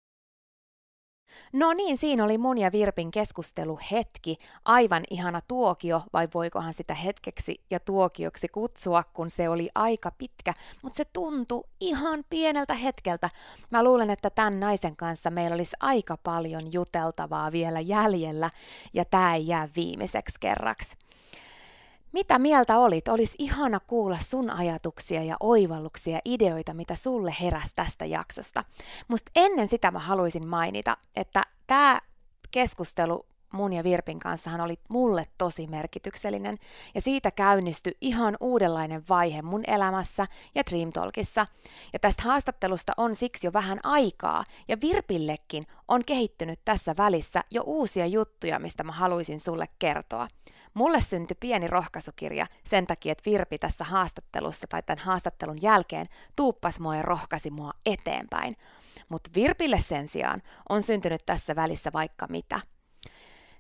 No niin, siinä oli mun ja Virpin keskustelu hetki. Aivan ihana tuokio, vai voikohan sitä hetkeksi ja tuokioksi kutsua, kun se oli aika pitkä, mutta se tuntui ihan pieneltä hetkeltä. Mä luulen, että tämän naisen kanssa meillä olisi aika paljon juteltavaa vielä jäljellä, ja tämä ei jää viimeiseksi kerraksi. Mitä mieltä olit? Olisi ihana kuulla sun ajatuksia ja oivalluksia ideoita, mitä sulle heräsi tästä jaksosta. Mutta ennen sitä mä haluaisin mainita, että tämä keskustelu mun ja Virpin kanssa oli mulle tosi merkityksellinen ja siitä käynnistyi ihan uudenlainen vaihe mun elämässä ja Dream Talkissa. Ja tästä haastattelusta on siksi jo vähän aikaa ja Virpillekin on kehittynyt tässä välissä jo uusia juttuja, mistä mä haluaisin sulle kertoa. Mulle syntyi pieni rohkaisukirja sen takia, että Virpi tässä haastattelussa tai tämän haastattelun jälkeen tuuppas mua ja rohkasi mua eteenpäin. Mutta Virpille sen sijaan on syntynyt tässä välissä vaikka mitä.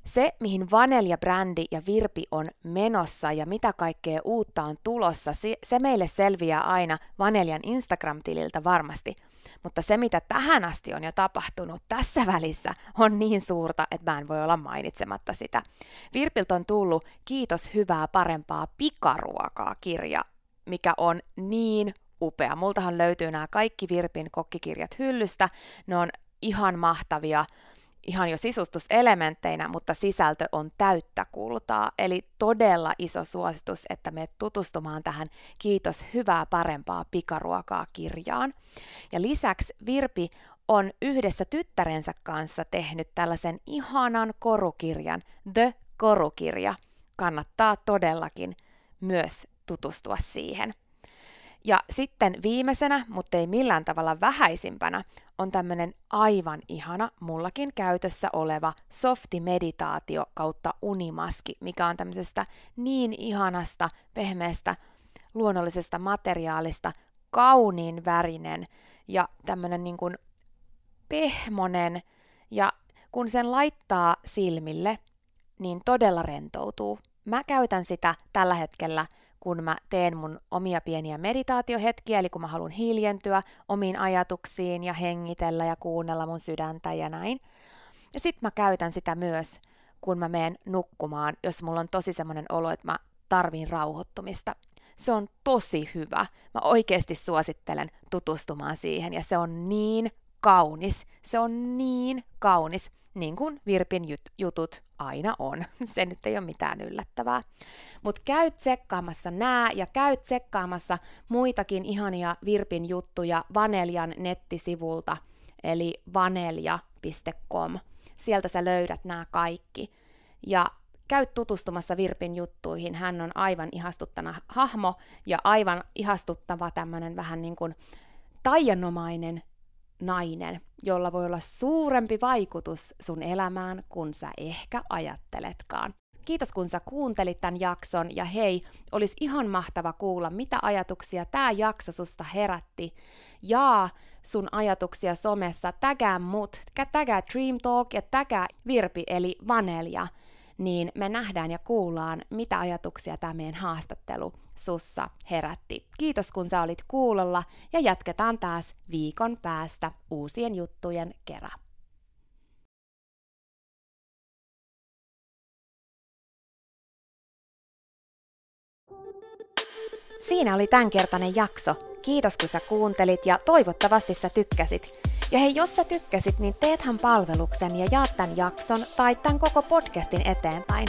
Se, mihin Vanelja-brändi ja Virpi on menossa ja mitä kaikkea uutta on tulossa, se meille selviää aina Vaneljan Instagram-tililtä varmasti – mutta se, mitä tähän asti on jo tapahtunut tässä välissä, on niin suurta, että mä en voi olla mainitsematta sitä. Virpiltä on tullut Kiitos hyvää parempaa pikaruokaa kirja, mikä on niin upea. Multahan löytyy nämä kaikki Virpin kokkikirjat hyllystä. Ne on ihan mahtavia ihan jo sisustuselementteinä, mutta sisältö on täyttä kultaa. Eli todella iso suositus, että me tutustumaan tähän Kiitos hyvää parempaa pikaruokaa kirjaan. Ja lisäksi Virpi on yhdessä tyttärensä kanssa tehnyt tällaisen ihanan korukirjan, The Korukirja. Kannattaa todellakin myös tutustua siihen. Ja sitten viimeisenä, mutta ei millään tavalla vähäisimpänä, on tämmöinen aivan ihana, mullakin käytössä oleva softi-meditaatio kautta unimaski, mikä on tämmöisestä niin ihanasta, pehmeästä, luonnollisesta materiaalista, kauniin värinen ja tämmöinen niin kuin pehmonen. Ja kun sen laittaa silmille, niin todella rentoutuu. Mä käytän sitä tällä hetkellä kun mä teen mun omia pieniä meditaatiohetkiä, eli kun mä haluan hiljentyä omiin ajatuksiin ja hengitellä ja kuunnella mun sydäntä ja näin. Ja sit mä käytän sitä myös, kun mä menen nukkumaan, jos mulla on tosi semmoinen olo, että mä tarviin rauhoittumista. Se on tosi hyvä. Mä oikeasti suosittelen tutustumaan siihen ja se on niin kaunis. Se on niin kaunis niin kuin Virpin jut- jutut aina on. Se nyt ei ole mitään yllättävää. Mutta käy tsekkaamassa nää ja käy tsekkaamassa muitakin ihania Virpin juttuja Vaneljan nettisivulta, eli vanelja.com. Sieltä sä löydät nämä kaikki. Ja käy tutustumassa Virpin juttuihin. Hän on aivan ihastuttana hahmo ja aivan ihastuttava tämmöinen vähän niin kuin taianomainen nainen, jolla voi olla suurempi vaikutus sun elämään kuin sä ehkä ajatteletkaan. Kiitos kun sä kuuntelit tämän jakson ja hei, olisi ihan mahtava kuulla, mitä ajatuksia tämä jakso susta herätti. Jaa sun ajatuksia somessa, tägää mut, tägää Dream Talk ja tägää Virpi eli Vanelja niin me nähdään ja kuullaan, mitä ajatuksia tämä meidän haastattelu sussa herätti. Kiitos kun sä olit kuulolla ja jatketaan taas viikon päästä uusien juttujen kerran. Siinä oli tämänkertainen jakso. Kiitos kun sä kuuntelit ja toivottavasti sä tykkäsit. Ja hei, jos sä tykkäsit, niin teethän palveluksen ja jaat tämän jakson tai tämän koko podcastin eteenpäin.